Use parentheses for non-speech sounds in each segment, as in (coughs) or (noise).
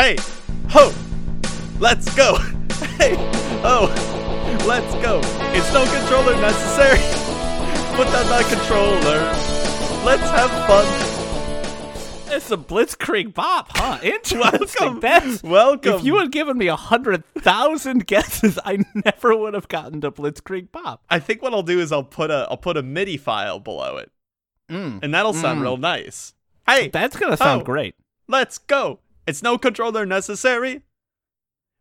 Hey, ho, let's go. (laughs) Hey, oh, let's go. It's no controller necessary. (laughs) Put that controller. Let's have fun. It's a Blitzkrieg Bop, huh? Interesting. Welcome. That's, Welcome. if you had given me a hundred thousand (laughs) guesses, I never would have gotten to Blitzkrieg Bop. I think what I'll do is I'll put a I'll put a MIDI file below it, Mm. and that'll sound Mm. real nice. Hey, That's gonna sound Oh. great. let's go. It's no controller necessary.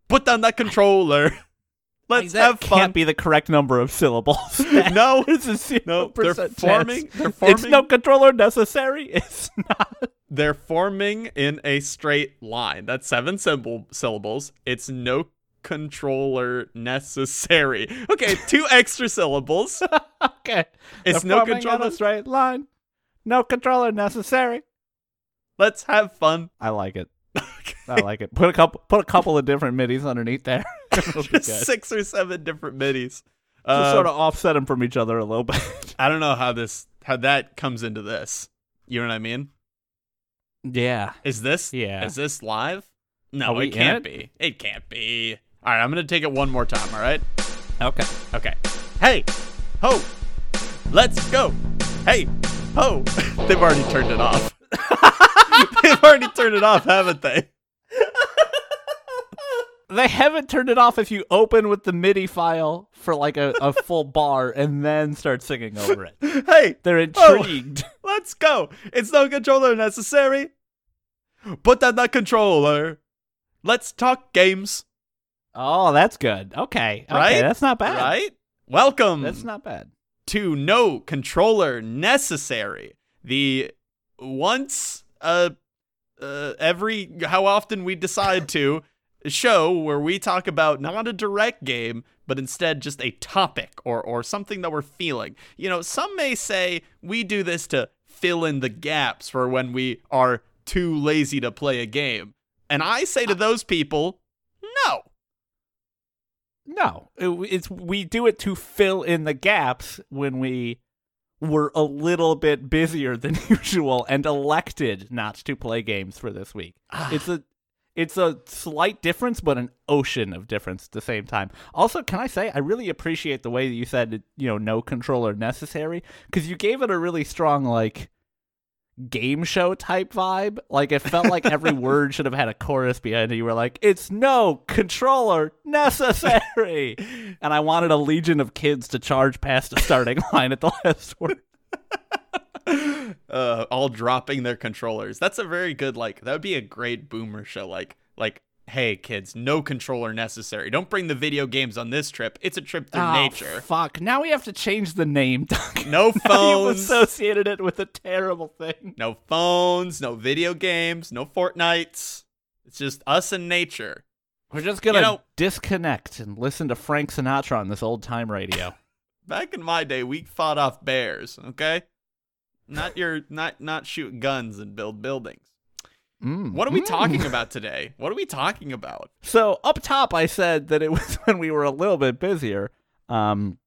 Put down that controller. (laughs) Let's that have fun. can't be the correct number of syllables. (laughs) no, (laughs) it's a zero no, they're forming. chance. They're It's no controller necessary. It's not. They're forming in a straight line. That's seven symbol syllables. It's no controller necessary. Okay, two extra syllables. Okay. It's They're no forming on controller. a straight line. No controller necessary. Let's have fun. I like it. I like it. Put a couple put a couple of different midis underneath there. (laughs) It'll be (laughs) good. Just six or seven different midis. to Uh, sort of offset them from each other a little bit. (laughs) I don't know how this how that comes into this. You know what I mean? yeah. Is this Yeah. Is this live? No, it can't it? be. It can't be. All right, I'm gonna take it one more time. All right. Okay. Okay. Hey, ho, let's go. Hey, ho. They've already turned it off. (laughs) They've already turned it off, haven't they? (laughs) They haven't turned it off if you open with the MIDI file for like a, a full (laughs) bar and then start singing over it. Hey, They're Oh. intrigued. let's go. It's no controller necessary. Put down that controller. Let's talk games. Oh, that's good. Okay. Okay, Right? that's not bad. Right? Welcome. That's not bad. to no controller necessary. The once uh, uh every how often we decide to show where we talk about not a direct game but instead just a topic or or something that we're feeling. You know, some may say we do this to fill in the gaps for when we are too lazy to play a game. And I say to those people, no. No, it- it's we do it to fill in the gaps when we were a little bit busier than (laughs) usual and elected not to play games for this week. Ah. it's a it's a slight difference, but an ocean of difference at the same time. Also, can I say I really appreciate the way that you said you know no controller necessary because you gave it a really strong like game show type vibe. Like it felt like every (laughs) word should have had a chorus behind it. You were like, "It's no controller necessary," and I wanted a legion of kids to charge past the starting (laughs) line at the last word. uh, all dropping their controllers. That's a very good like. That would be a great boomer show. Like like. Hey kids, no controller necessary. Don't bring the video games on this trip. It's a trip through Oh, nature. Fuck! Now we have to change the name, (laughs) Doug. No (laughs) phones. associated it with a terrible thing. no phones, no video games, no Fortnites. It's just us and nature. We're just gonna You know- disconnect and listen to Frank Sinatra on this old time radio. (laughs) Back in my day, we fought off bears, okay? Not your not not shoot guns and build buildings. Mm. What are we Mm. talking about today? What are we talking about? So up top, I said that it (laughs) was when we were a little bit busier, um,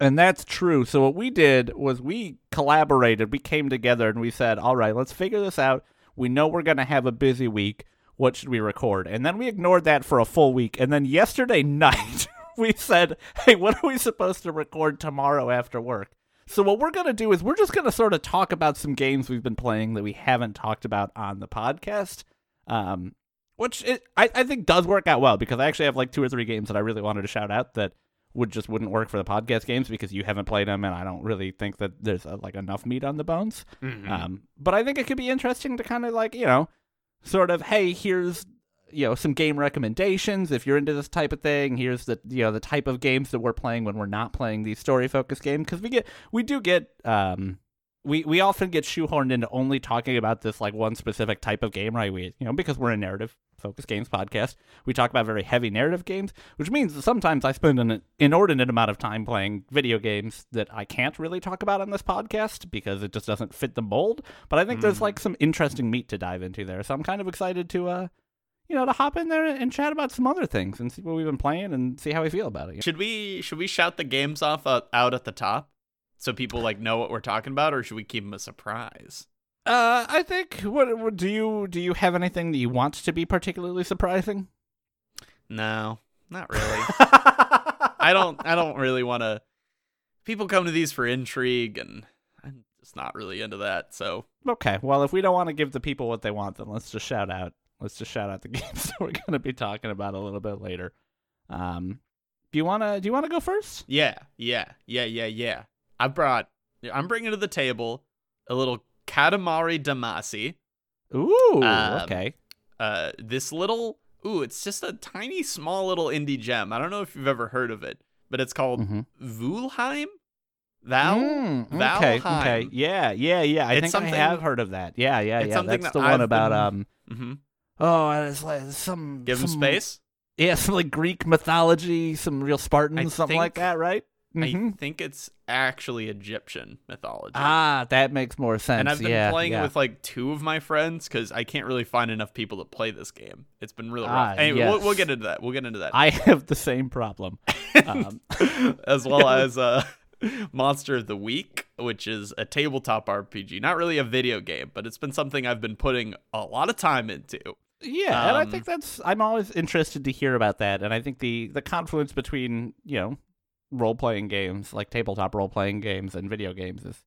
and that's true. So what we did was we collaborated. We came together and we said, "All right, let's figure this out. We know we're gonna have a busy week. What should we record?" And then we ignored that for a full week. And then yesterday (laughs) night, we said, "Hey, what are we supposed to record tomorrow after work?" So what we're gonna do is we're just gonna sort of talk about some games we've been playing that we haven't talked about on the podcast. Um, which it, I, I think does work out well because I actually have like two or three games that I really wanted to shout out that would just wouldn't work for the podcast games because you haven't played them and I don't really think that there's uh, like enough meat on the bones. Um, but I think it could be interesting to kind of like you know, sort of hey here's you know some game recommendations if you're into this type of thing. Here's the you know the type of games that we're playing when we're not playing these story focused games because we get we do get um we we often get shoehorned into only talking about this like one specific type of game, right? We you know because we're a narrative focused games podcast, we talk about very heavy narrative games, which means that sometimes I spend an inordinate amount of time playing video games that I can't really talk about on this podcast because it just doesn't fit the mold. But I think there's like some interesting meat to dive into there, so I'm kind of excited to uh you know to hop in there and chat about some other things and see what we've been playing and see how we feel about it. Should we should we shout the games off uh, out at the top so people like know what we're talking about, or should we keep them a surprise? Uh, I think. What, what do you do? You have anything that you want to be particularly surprising? No, not really. (laughs) I don't. I don't really want to. People come to these for intrigue, and I'm just not really into that. So Okay. Well, if we don't want to give the people what they want, then let's just shout out. Let's just shout out the (laughs) games that we're going to be talking about a little bit later. Um, do you want to? Do you want to go first? yeah, yeah, yeah, yeah, yeah. I brought. I'm bringing to the table a little Katamari Damacy. Ooh. Um, okay. Uh, this little. Ooh, it's just a tiny, small little indie gem. I don't know if you've ever heard of it, but it's called. Vulheim. Val. Mm, okay. Valheim. Okay. Yeah. Yeah. Yeah. I It's think I have heard of that. Yeah. Yeah. yeah. That's that the one I've about been- um. Mm-hmm. Oh, it's like some Give him some- space. Yeah, some like Greek mythology, some real Spartans, something like that, right? Mhm. I think it's actually Egyptian mythology. Ah, that makes more sense. and I've been yeah, playing yeah. with like two of my friends because I can't really find enough people to play this game. It's been really Ah, rough. Anyway, we'll, we'll get into that. We'll get into that. I have the same problem. Um, (laughs) as well (laughs) as uh, (laughs) Monster of the Week, which is a tabletop RPG. Not really a video game, but it's been something I've been putting a lot of time into. Yeah, and I Um, think that's. I'm always interested to hear about that, and I think the the confluence between you know role playing games like tabletop role playing games and video games is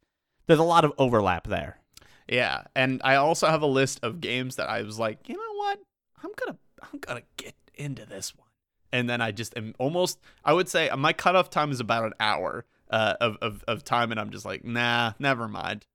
there's a lot of overlap there. Yeah, and I also have a list of games that I was like, you know what, I'm gonna I'm gonna get into this one, and then I just am almost. I would say my cutoff time is about an hour uh, of, of of time, and I'm just like, nah, never mind.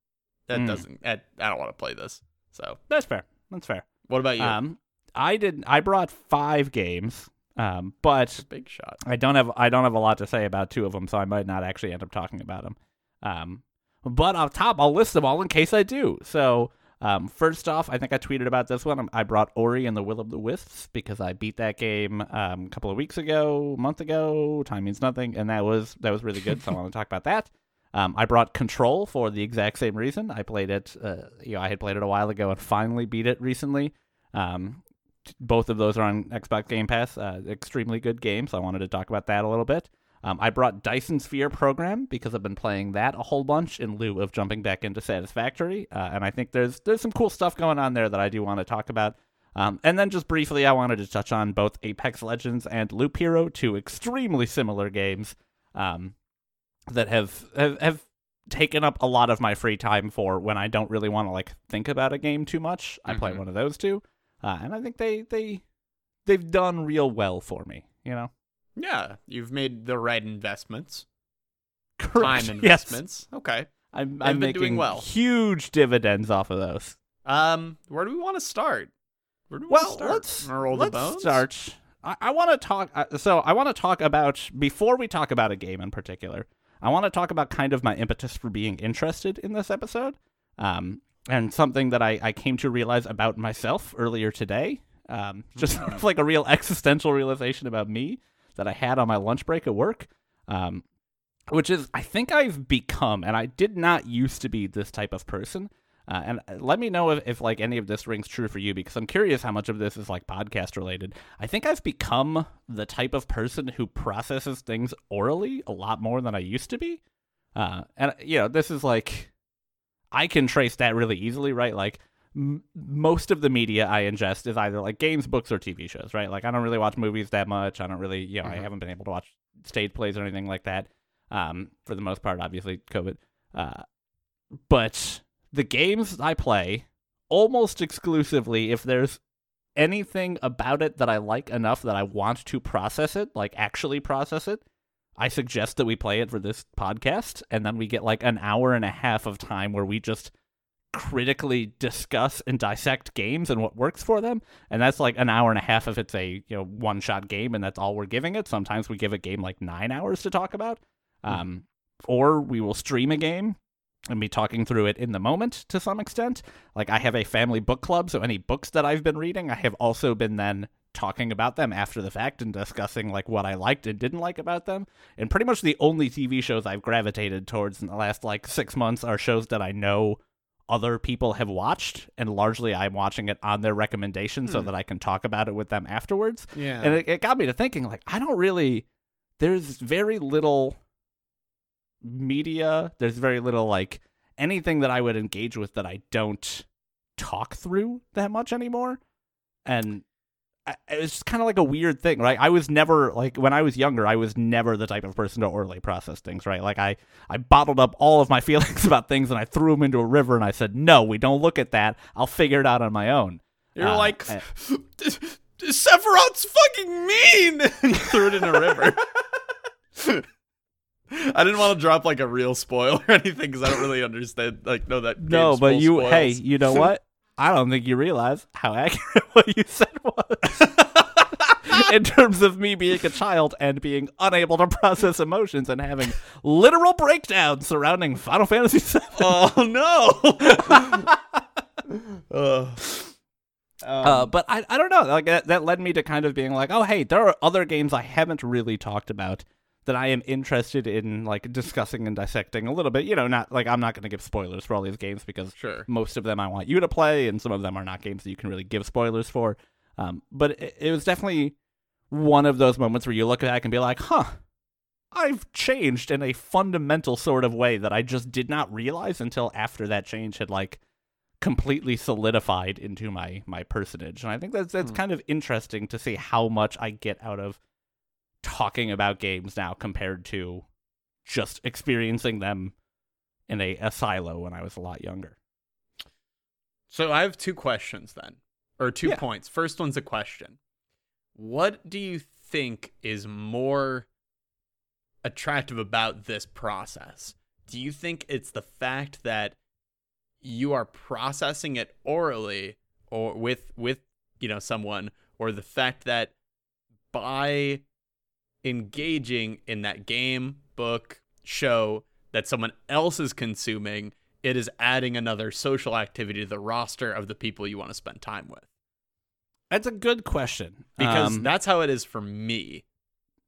That Mm. doesn't. I, I don't want to play this. So, That's fair. That's fair. What about you? Um, I did. I brought five games, um, but Big shot. I don't have I don't have a lot to say about two of them, so I might not actually end up talking about them. Um, but off top, I'll list them all in case I do. So, um, first off, I think I tweeted about this one. I brought Ori and the Will of the Wisps because I beat that game um, a couple of weeks ago, a month ago. Time means nothing, and that was that was really good. so I want to talk about that. Um, I brought Control for the exact same reason. I played it, uh, you know, I had played it a while ago and finally beat it recently. Um, both of those are on Xbox Game Pass. Uh, extremely good games. So I wanted to talk about that a little bit. Um, I brought Dyson Sphere Program because I've been playing that a whole bunch in lieu of jumping back into Satisfactory, uh, and I think there's there's some cool stuff going on there that I do want to talk about. Um, and then just briefly, I wanted to touch on both Apex Legends and Loop Hero, two extremely similar games um, that have, have have taken up a lot of my free time for when I don't really want to like think about a game too much. I play Mhm. one of those two, uh, and I think they they they've done real well for me. You know, Yeah, you've made the right investments, Correct. time (laughs) Yes. investments. Okay. I'm, I'm been making doing well. huge dividends off of those. Um, where do we want to start? Where do we Well, start? let's roll let's the bones. start. I, I want to talk. Uh, so I want to talk about before we talk about a game in particular. I want to talk about kind of my impetus for being interested in this episode, um, and something that I, I came to realize about myself earlier today. Um, just sort (laughs) of like a real existential realization about me that I had on my lunch break at work. Um, which is I think I've become, and I did not used to be this type of person. Uh, and uh, let me know if, if like any of this rings true for you because I'm curious how much of this is like podcast related. I think I've become the type of person who processes things orally a lot more than I used to be. Uh, and you know, this is like I can trace that really easily, right? Like m- most of the media I ingest is either like games, books, or TV shows, right? Like I don't really watch movies that much. I don't really, you know, I Mhm. haven't been able to watch stage plays or anything like that. Um, for the most part, obviously, COVID. Uh, but the games I play almost exclusively, if there's anything about it that I like enough that I want to process it, like actually process it, I suggest that we play it for this podcast, and then we get like an hour and a half of time where we just critically discuss and dissect games and what works for them. And that's like an hour and a half if it's a you know one shot game and that's all we're giving it. Sometimes we give a game like nine hours to talk about. Um, or we will stream a game and be talking through it in the moment to some extent. Like I have a family book club, so any books that I've been reading, I have also been then talking about them after the fact and discussing like what I liked and didn't like about them. And pretty much the only TV shows I've gravitated towards in the last like 6 months are shows that I know other people have watched and largely I'm watching it on their recommendation so Hmm. that I can talk about it with them afterwards. Yeah. And it, it got me to thinking, like, I don't really. There's very little media. There's very little like anything that I would engage with that I don't talk through that much anymore. And it's just kind of like a weird thing, right? I was never like when I was younger, I was never the type of person to orally process things, right? Like I I bottled up all of my (laughs) feelings about things and I threw them into a river and I said, "No, we don't look at that. I'll figure it out on my own." You're Uh, like, uh, Sephiroth's fucking mean! and (laughs) threw it in a river. (laughs) I didn't want to drop like a real spoil or (laughs) anything because I don't really understand, like, know that. No, but you, hey, you know (laughs) what? I don't think you realize how (laughs) accurate what you said was. In terms of me being a child and being unable to process emotions and having literal breakdowns surrounding Final Fantasy VII. oh no! Uh, Um, but I, I don't know. Like that, that led me to kind of being like, oh, hey, there are other games I haven't really talked about that I am interested in, like discussing and dissecting a little bit. You know, not like I'm not going to give spoilers for all these games because sure. most of them I want you to play, and some of them are not games that you can really give spoilers for. Um, but it, it was definitely one of those moments where you look back and be like, huh, I've changed in a fundamental sort of way that I just did not realize until after that change had like completely solidified into my my personage. And I think that's that's Hmm. kind of interesting to see how much I get out of talking about games now compared to just experiencing them in a, a silo when I was a lot younger. So I have two questions then, or two Yeah. points. First one's a question. What do you think is more attractive about this process? Do you think it's the fact that you are processing it orally or with with you know someone or the fact that by engaging in that game, book, show that someone else is consuming, it is adding another social activity to the roster of the people you want to spend time with. That's a good question Because Um, that's how it is for me.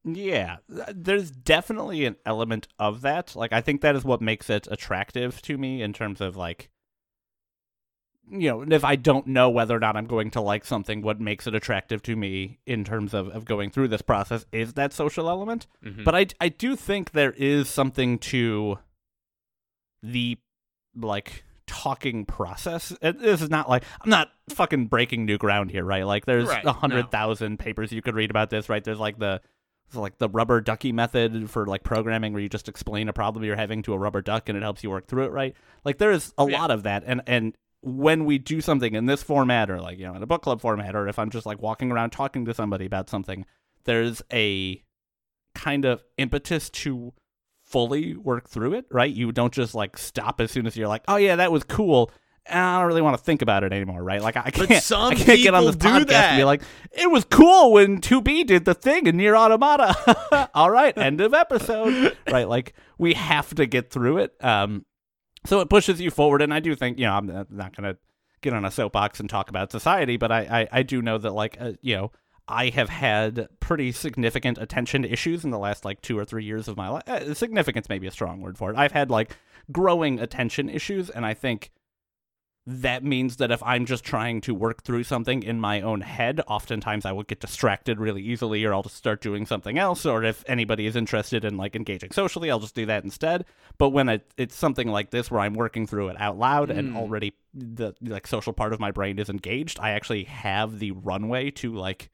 yeah, there's definitely an element of that. Like I think that is what makes it attractive to me in terms of like you know, if I don't know whether or not I'm going to like something, what makes it attractive to me in terms of, of going through this process is that social element. Mhm. But I, I do think there is something to the like talking process. It- This is not like I'm not fucking breaking new ground here, right? Like there's a hundred thousand papers you could read about this, right? There's like the like the rubber ducky method for like programming where you just explain a problem you're having to a rubber duck and it helps you work through it, right? Like there is a Yeah. lot of that and and when we do something in this format or like you know in a book club format or if I'm just like walking around talking to somebody about something, there's a kind of impetus to fully work through it, right? You don't just like stop as soon as you're like, oh yeah, that was cool. and I don't really want to think about it anymore, right? Like I can't, some I can't get on this podcast that. and be like, it was cool when 2B did the thing in NieR Automata. (laughs) All right, end of episode. (laughs) right, like we have to get through it. Um, so it pushes you forward, and I do think you know I'm not- not gonna get on a soapbox and talk about society, but I I, I do know that like uh, you know. I have had pretty significant attention issues in the last like two or three years of my life. Uh, significance may be a strong word for it. I've had like growing attention issues, and I think that means that if I'm just trying to work through something in my own head, oftentimes I will get distracted really easily, or I'll just start doing something else. Or if anybody is interested in like engaging socially, I'll just do that instead. But when it, it's something like this where I'm working through it out loud and Mm. already the like social part of my brain is engaged, I actually have the runway to like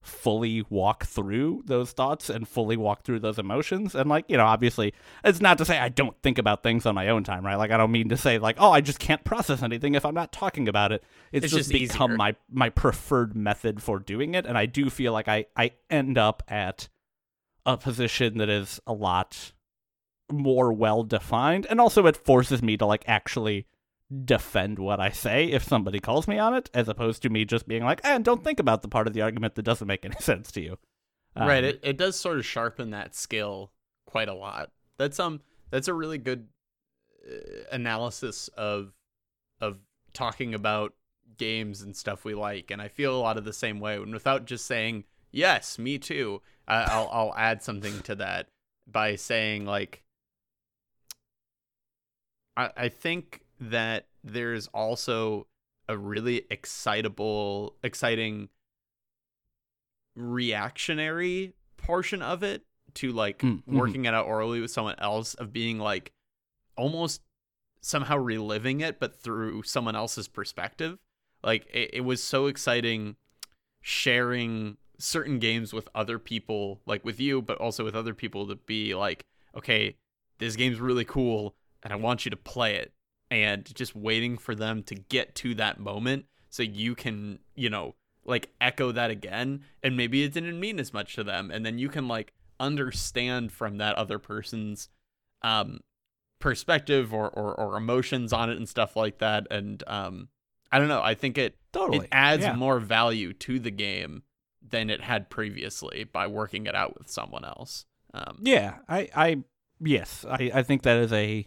fully walk through those thoughts and fully walk through those emotions. And like you know obviously it's not to say i don't think about things on my own time right? Like i don't mean to say like oh i just can't process anything if i'm not talking about it. It's, It's just, just become my my preferred method for doing it. And i do feel like i i end up at a position that is a lot more well defined and also it forces me to like actually defend what I say if somebody calls me on it, as opposed to me just being like, and don't think about the part of the argument that doesn't make (laughs) any sense to you. right. Um, It it does sort of sharpen that skill quite a lot. That's um that's a really good uh, analysis of of talking about games and stuff we like, and I feel a lot of the same way. And without just saying yes, me too, I, I'll I'll add something to that by saying like I I think that there's also a really excitable exciting reactionary portion of it to like Mm, mhm. working it out orally with someone else of being like almost somehow reliving it, but through someone else's perspective. Like it, it was so exciting sharing certain games with other people, like with you, but also with other people to be like, okay, this game's really cool and I want you to play it. And just waiting for them to get to that moment so you can, you know, like echo that again. And maybe it didn't mean as much to them. And then you can like understand from that other person's um perspective or, or, or emotions on it and stuff like that. And um I don't know. I think it Totally. it adds yeah. more value to the game than it had previously by working it out with someone else. Um, Yeah, I, I, yes, I, I think that is a,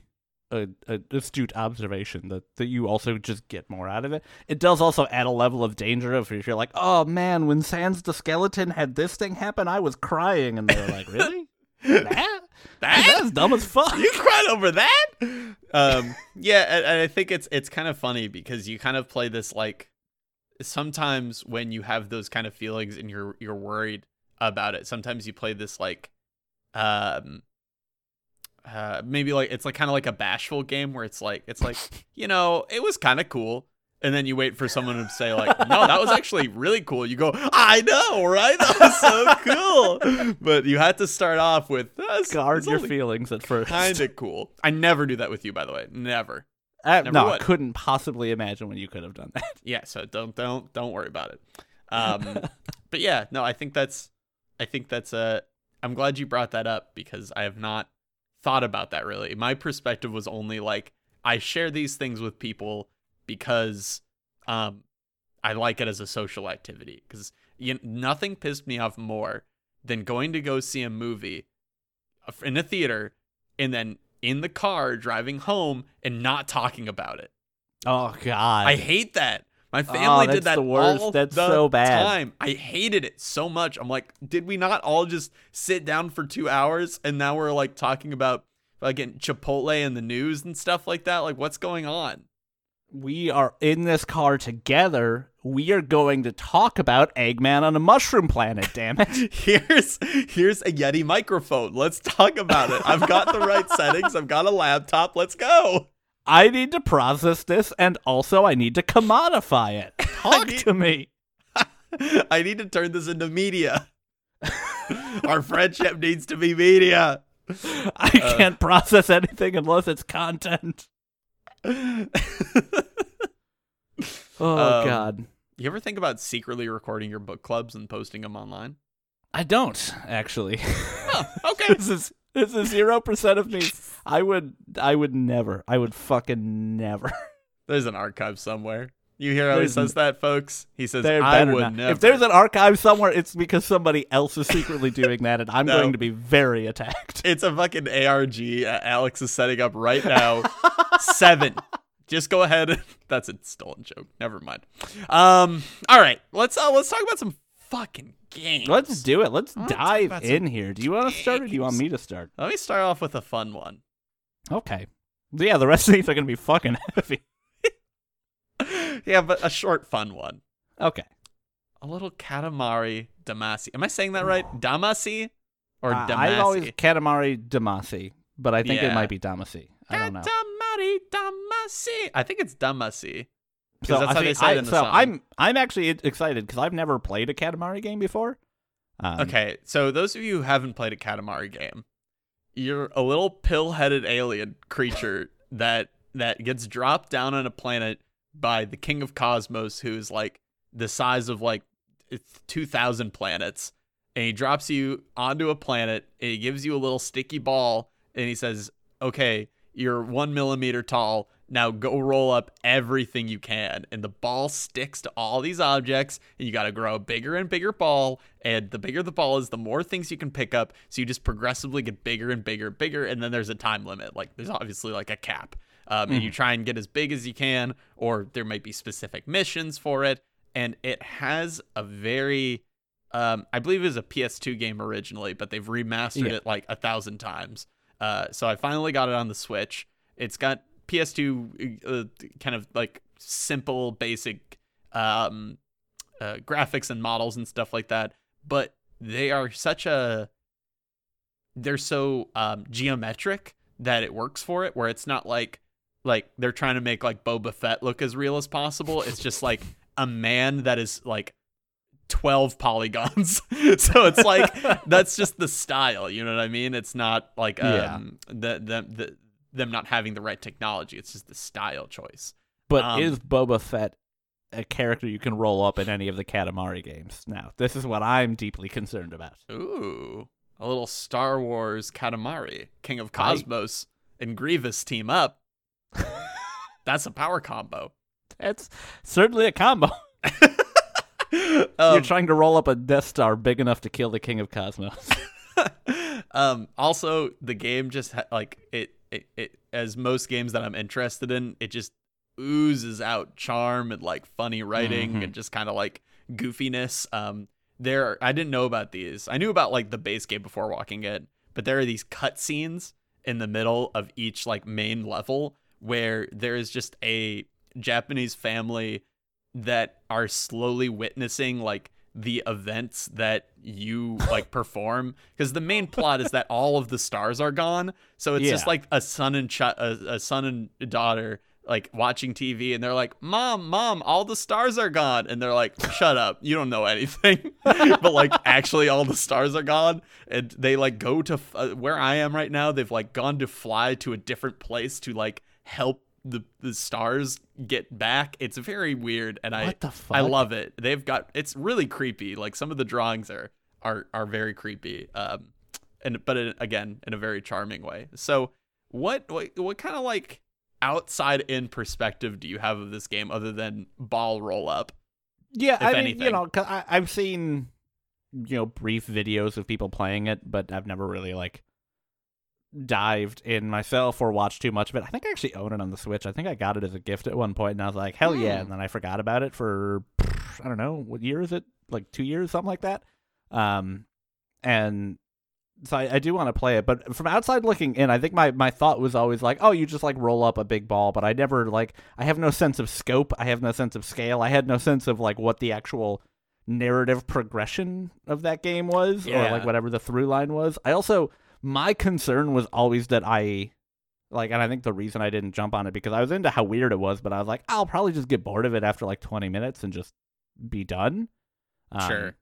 a, a astute observation that, that you also just get more out of it. It does also add a level of danger of if you're like, oh man, when Sans the skeleton had this thing happen, I was crying, and they're like, really? (laughs) that? that That's dumb as fuck. you cried over that? Um, yeah, and, and I think it's it's kind of funny because you kind of play this like sometimes when you have those kind of feelings and you're you're worried about it. Sometimes you play this like um uh maybe like it's like kind of like a bashful game where it's like it's like (laughs) you know it was kind of cool and then you wait for someone to say like no that was (laughs) actually really cool. You go i know right? That was so cool. (laughs) But you had to start off with that's Guard your feelings at first. kind of cool. I never do that with you by the way. Never. Uh, never no, I couldn't possibly imagine when you could have done that. yeah so don't don't don't worry about it. Um but yeah no i think that's i think that's uh i'm glad you brought that up because i have not thought about that really. My perspective was only like i share these things with people because um i like it as a social activity. Because you, nothing pissed me off more than going to go see a movie uh, in a theater and then in the car driving home and not talking about it. Oh God, I hate that. My Oh, family that's did that the worst. all That's the so bad. time. I hated it so much. I'm like, did we not all just sit down for two hours and now we're like talking about like Chipotle and the news and stuff like that? Like, what's going on? we are in this car together. We are going to talk about Eggman on a mushroom planet. Damn it! (laughs) Here's here's a Yeti microphone. Let's talk about it. I've got the right (laughs) settings. I've got a laptop. Let's go. I need to process this, and also I need to commodify it. (laughs) Talk need- to me. (laughs) I need to turn this into media. (laughs) Our friendship needs to be media. I can't process anything unless it's content. Oh Um, God, You ever think about secretly recording your book clubs and posting them online? I don't actually. Okay. this is this is zero percent of me. (laughs) I would I would never. I would fucking never. (laughs) There's an archive somewhere. You hear how There's he says that, folks? He says, I would not. never. If there's an archive somewhere, it's because somebody else is secretly (laughs) doing that, and I'm No. going to be very attacked. it's a fucking ARG uh, Alex is setting up right now. Seven. Just go ahead. That's a stolen joke. Never mind. Um. All right. Let's uh, let's talk about some fucking games. Let's do it. Let's I wanna talk dive in here. Do you want to start, or do you want me to start? Let me start off with a fun one. Okay. Yeah, the rest of these are going to be fucking (laughs) heavy. (laughs) yeah, but a short, fun one. Okay. A little Katamari Damacy. Am I saying that right? (sighs) Damacy or Uh, Damacy? I've always Katamari Damacy, but I think Yeah. it might be Damacy. I don't know. Katamari Damacy. I think it's Damacy. So that's I how they say I- in the so song. I'm I'm actually excited because I've never played a Katamari game before. Um, Okay, so those of you who haven't played a Katamari game, you're a little pill-headed alien creature (laughs) that that gets dropped down on a planet by the king of cosmos who's like the size of like it's 2000 planets and he drops you onto a planet and he gives you a little sticky ball and he says okay you're one millimeter tall now go roll up everything you can and the ball sticks to all these objects and you got to grow a bigger and bigger ball and the bigger the ball is the more things you can pick up so you just progressively get bigger and bigger and bigger and then there's a time limit. Like there's obviously like a cap. Um, and you try and get as big as you can or there might be specific missions for it and it has a very um, i believe it was a ps2 game originally but they've remastered Yeah. it like a thousand times. Uh, so i finally got it on the switch. It's got ps2 uh, kind of like simple basic um, uh, graphics and models and stuff like that but they are such a they're so um, geometric that it works for it where it's not like like they're trying to make like Boba Fett look as real as possible. It's just like a man that is like 12 polygons. (laughs) so it's like (laughs) that's just the style, you know what I mean? It's not like Yeah. um the, the, the them not having the right technology. It's just the style choice. But Um, is Boba Fett a character you can roll up in any of the Katamari games? Now, this is what I'm deeply concerned about. Ooh, a little Star Wars Katamari, King of Cosmos and Grievous team up. (laughs) That's a power combo. That's certainly a combo. (laughs) You're Um, trying to roll up a Death Star big enough to kill the King of Cosmos. (laughs) um, also, the game just ha- like it, it, it, as most games that I'm interested in, it just oozes out charm and like funny writing Mhm. and just kind of like goofiness. Um, there, I didn't know about these. I knew about like the base game before walking it, but there are these cutscenes in the middle of each like main level where there is just a Japanese family that are slowly witnessing like the events that you like (laughs) perform because the main plot is that all of the stars are gone. So it's just like a son and ch- a, a son and daughter like watching tv and they're like mom mom all the stars are gone. And they're like shut up. You don't know anything. (laughs) But like actually all the stars are gone. And they like go to f- uh, where i am right now they've like gone to fly to a different place to like help the the stars get back it's very weird and i what fuck? I love it. They've got it's really creepy. Like some of the drawings are are are very creepy. Um, and but in, again in a very charming way. So what what what kind of like outside in perspective do you have of this game other than ball roll up? Yeah, I mean, you know, I, I've seen, you know, brief videos of people playing it, but I've never really like dived in myself or watched too much of it. I think I actually own it on the Switch. I think I got it as a gift at one point, and I was like, hell yeah! Hmm. And then I forgot about it for I don't know what year is it? Like two years, something like that. Um, and so I, I do want to play it, but from outside looking in, I think my, my thought was always like, oh, you just like roll up a big ball, but I never like I have no sense of scope, I have no sense of scale, I had no sense of like what the actual narrative progression of that game was, or like whatever the through line was. I also my concern was always that I like, and I think the reason I didn't jump on it because I was into how weird it was, but I was like, I'll probably just get bored of it after like twenty minutes and just be done. Um, Sure.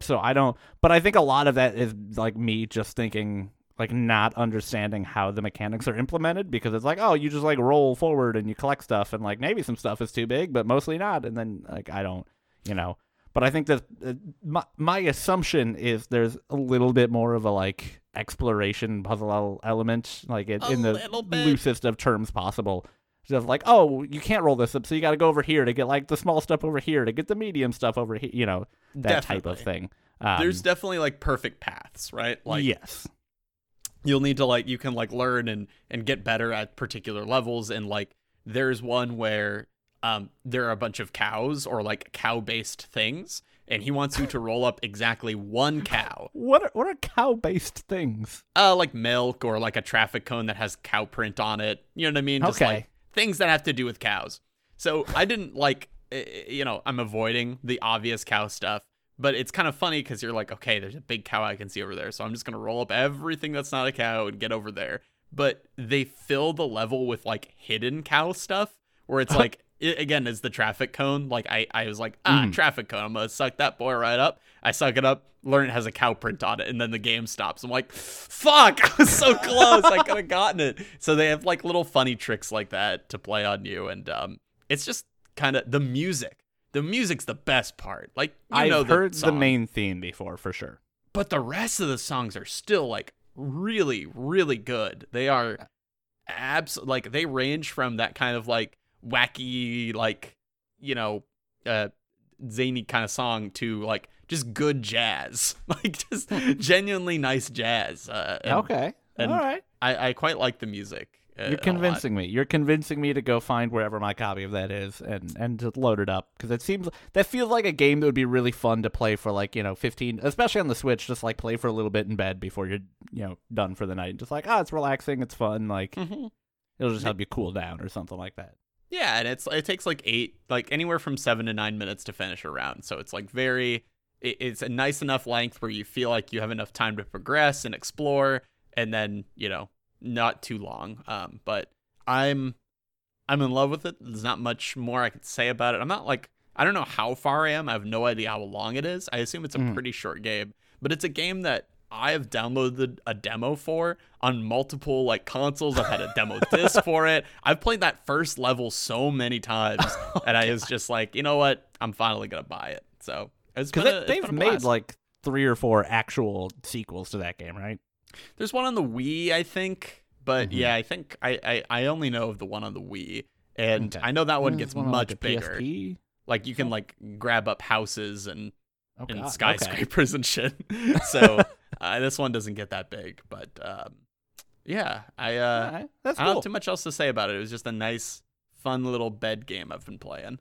so I don't, but I think a lot of that is like me just thinking, like not understanding how the mechanics are implemented because it's like, oh, you just like roll forward and you collect stuff, and like maybe some stuff is too big, but mostly not. And then like I don't, you know. But I think that uh, my my assumption is there's a little bit more of a like exploration puzzle element, like it, in the loosest of terms possible. Just like, oh, you can't roll this up, so you got to go over here to get like the small stuff over here to get the medium stuff over here, you know, that type of thing. Um, There's definitely like perfect paths, right? Like yes, you'll need to like you can like learn and and get better at particular levels and like there's one where um there are a bunch of cows or like cow based things and he wants you to (laughs) roll up exactly one cow. What are, what are cow based things? uh like milk or like a traffic cone that has cow print on it. You know what i mean? Just Okay. like things that have to do with cows. So i didn't like eh, eh, you know i'm avoiding the obvious cow stuff but it's kind of funny because you're like okay there's a big cow i can see over there so i'm just gonna roll up everything that's not a cow and get over there. But they fill the level with like hidden cow stuff where it's (laughs) like i again is the traffic cone. Like i i was like ah Mm. traffic cone. I'm gonna suck that boy right up. I suck it up learn it has a cow print on it and then the game stops. I'm like fuck! (laughs) I was so close. I could have (laughs) gotten it. So they have like little funny tricks like that to play on you and um it's just kind of the music. The music's the best part. Like you I've know the heard the main theme before for sure. but the rest of the songs are still like really really good. They are abs like they range from that kind of like wacky like you know uh zany kind of song to like just good jazz (laughs) like just genuinely nice jazz uh and okay, and all right. I, I quite like the music uh, You're convincing me. You're convincing me to go find wherever my copy of that is and and to load it up because it seems that feels like a game that would be really fun to play for like you know 15, especially on the Switch. Just like play for a little bit in bed before you're you know done for the night. And just like oh, it's relaxing, it's fun. Like Mhm. it'll just help you cool down or something like that. Yeah, and it's it takes like eight, like anywhere from seven to nine minutes to finish a round. So it's like very, it, it's a nice enough length where you feel like you have enough time to progress and explore, and then you know not too long. Um, but I'm I'm in love with it. There's not much more I could say about it. I'm not like I don't know how far I am. I have no idea how long it is. I assume it's a Mm. pretty short game, but it's a game that I have downloaded a demo for on multiple like consoles. I've had a demo disc (laughs) for it. I've played that first level so many times, (laughs) and I was just like, you know what? I'm finally gonna buy it. So it's Because been a made like three or four actual sequels to that game, right? There's one on the Wii, I think, but Mhm. yeah, I think I, I I only know of the one on the Wii, and Okay. I know that one There's gets one on, much like, bigger. PSP? Like you can like grab up houses and, Oh, and God, okay. skyscrapers and shit. (laughs) so uh, this one doesn't get that big, but um, yeah, I uh, Alright, That's I don't cool. have too much else to say about it. It was just a nice, fun little bed game I've been playing.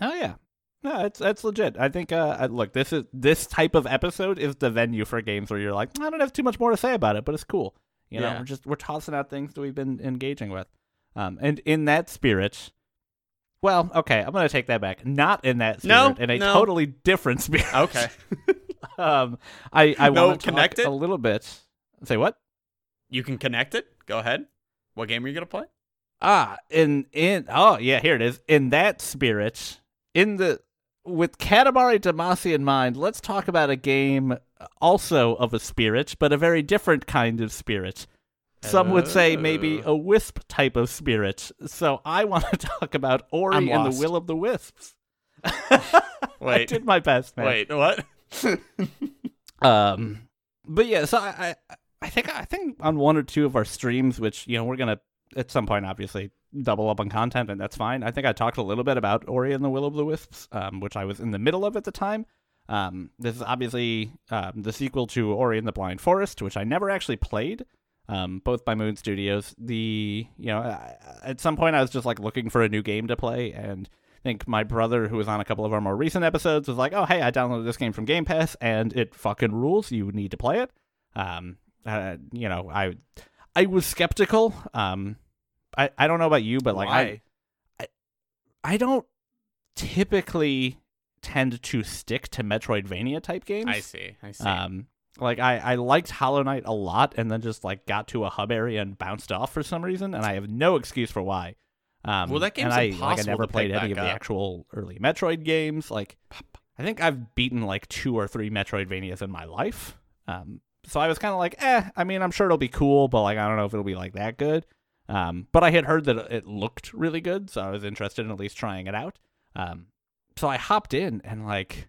Oh yeah. No, it's that's legit. I think uh look, this is this type of episode is the venue for games where you're like, I don't have too much more to say about it, but it's cool. You know, Yeah. we're just we're tossing out things that we've been engaging with. Um and in that spirit well, okay, I'm gonna take that back. Not in that spirit, No, in a no. totally different (laughs) spirit. Okay. (laughs) (laughs) um I I No, want to connect talk it? a little bit. Say what? You can connect it. Go ahead. What game are you gonna play? Ah, in in oh yeah, here it is. In that spirit, in the with Katamari Damacy in mind, let's talk about a game also of a spirit, but a very different kind of spirit. Some would say maybe Oh. a wisp type of spirit. So I want to (laughs) talk about Ori and the. Will of the Wisps. (laughs) I Wait. did my best, man. Wait, what? (laughs) Um, but yeah, so I, I, I think I think on one or two of our streams, which you know we're gonna at some point obviously double up on content, and that's fine. I think I talked a little bit about Ori and the Will of the Wisps, um, which I was in the middle of at the time. Um, this is obviously um, the sequel to Ori and the Blind Forest, which I never actually played. Um, both by Moon Studios. The you know I, at some point I was just like looking for a new game to play, and think my brother, who was on a couple of our more recent episodes, was like, "Oh, hey, I downloaded this game from Game Pass, and it fucking rules. You need to play it." Um, uh, you know, I, I was skeptical. Um, I, I don't know about you, but like I, Why? I don't typically tend to stick to Metroidvania type games. I see. I see. Um, like I, I liked Hollow Knight a lot, and then just like got to a hub area and bounced off for some reason, and I have no excuse for why. Um, Well, that game's and I, like I never played any of the up. actual early Metroid games. Like, I think I've beaten like two or three Metroidvanias in my life. Um, so I was kind of like, eh. I mean, I'm sure it'll be cool, but like I don't know if it'll be like that good. Um, but I had heard that it looked really good, so I was interested in at least trying it out. Um, so I hopped in and like,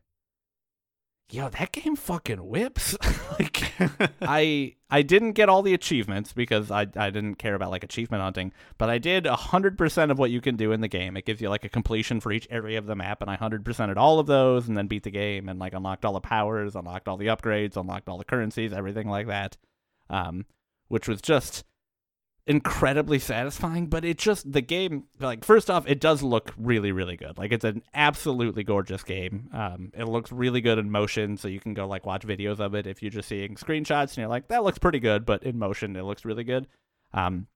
yo, that game fucking whips. (laughs) like, (laughs) I I didn't get all the achievements because I I didn't care about like achievement hunting, but I did hundred percent of what you can do in the game. It gives you like a completion for each area of the map, and I hundred percented all of those, and then beat the game, and like unlocked all the powers, unlocked all the upgrades, unlocked all the currencies, everything like that. Um, which was just incredibly satisfying but it just the game like first off it does look really really good. Like it's an absolutely gorgeous game. Um it looks really good in motion so you can go like watch videos of it if you're just seeing screenshots and you're like that looks pretty good but in motion it looks really good. Um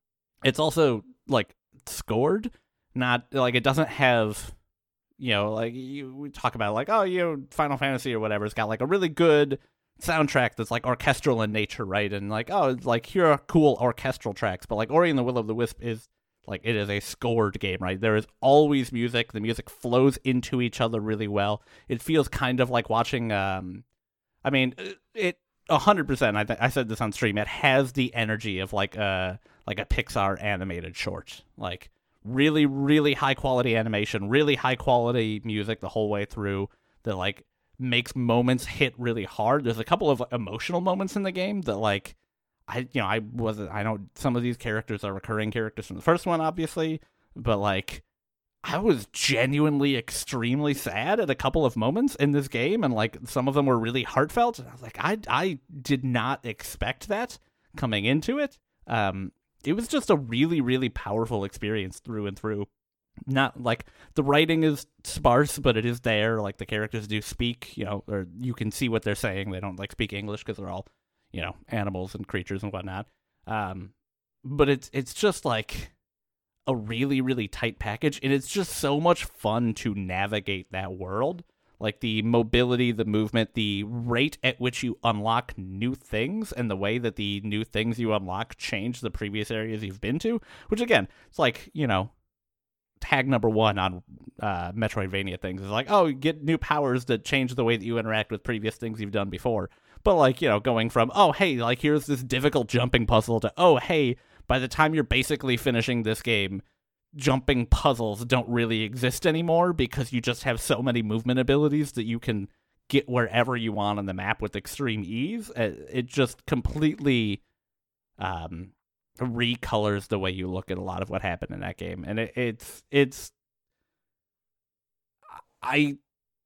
it's also like scored not like it doesn't have you know like you we talk about like oh you know final fantasy or whatever it's got like a really good soundtrack that's like orchestral in nature, right? And like, oh, like here are cool orchestral tracks, but like Ori and the Will of the Wisp is like it is a scored game, right? There is always music. The music flows into each other really well. It feels kind of like watching. Um, I mean, it a hundred percent. I th- I said this on stream. It has the energy of like a like a Pixar animated short, like really really high quality animation, really high quality music the whole way through. That like makes moments hit really hard. There's a couple of emotional moments in the game that like I you know, I wasn't I know some of these characters are recurring characters from the first one obviously, but like I was genuinely extremely sad at a couple of moments in this game and like some of them were really heartfelt and I was like I I did not expect that coming into it. Um it was just a really really powerful experience through and through not like the writing is sparse, but it is there. Like the characters do speak, you know, or you can see what they're saying. They don't like speak English because they're all, you know, animals and creatures and whatnot. Um, but it's it's just like a really really tight package, and it's just so much fun to navigate that world. Like the mobility, the movement, the rate at which you unlock new things, and the way that the new things you unlock change the previous areas you've been to. Which again, it's like you know tag number one on uh, Metroidvania things. Is like, oh, you get new powers that change the way that you interact with previous things you've done before. But like, you know, going from oh, hey, like here's this difficult jumping puzzle to oh, hey, by the time you're basically finishing this game, jumping puzzles don't really exist anymore because you just have so many movement abilities that you can get wherever you want on the map with extreme ease. Uh, It just completely um, recolors the way you look at a lot of what happened in that game, and it, it's it's. I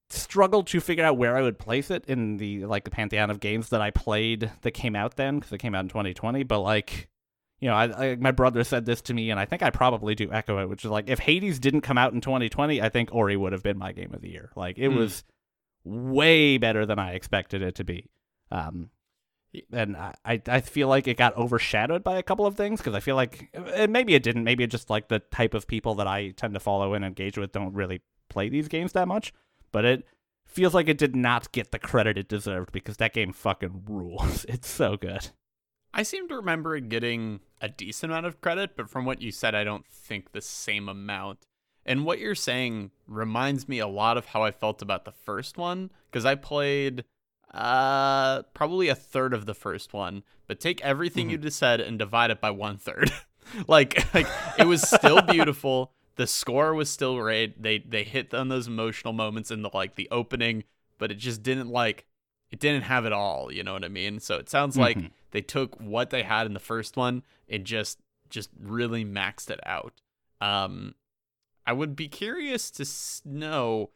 struggled to figure out where I would place it in the like the pantheon of games that I played that came out then because it came out in 2020. But like, you know, I, I my brother said this to me, and I think I probably do echo it, which is like if Hades didn't come out in 2020, I think Ori would have been my game of the year. Like it Hmm. was way better than I expected it to be. Um, and I, I feel like it got overshadowed by a couple of things because I feel like and maybe it didn't. Maybe it just like the type of people that I tend to follow and engage with don't really play these games that much. But it feels like it did not get the credit it deserved because that game fucking rules. (laughs) It's so good. I seem to remember it getting a decent amount of credit, but from what you said, I don't think the same amount. And what you're saying reminds me a lot of how I felt about the first one, because I played uh probably a third of the first one, but take everything you just said and divide it by one third. (laughs) like like it was still (laughs) beautiful. The score was still great. They they hit on those emotional moments in the like the opening, but it just didn't like it didn't have it all, you know what I mean? So it sounds like Mhm. they took what they had in the first one and just just really maxed it out. Um I would be curious to s- know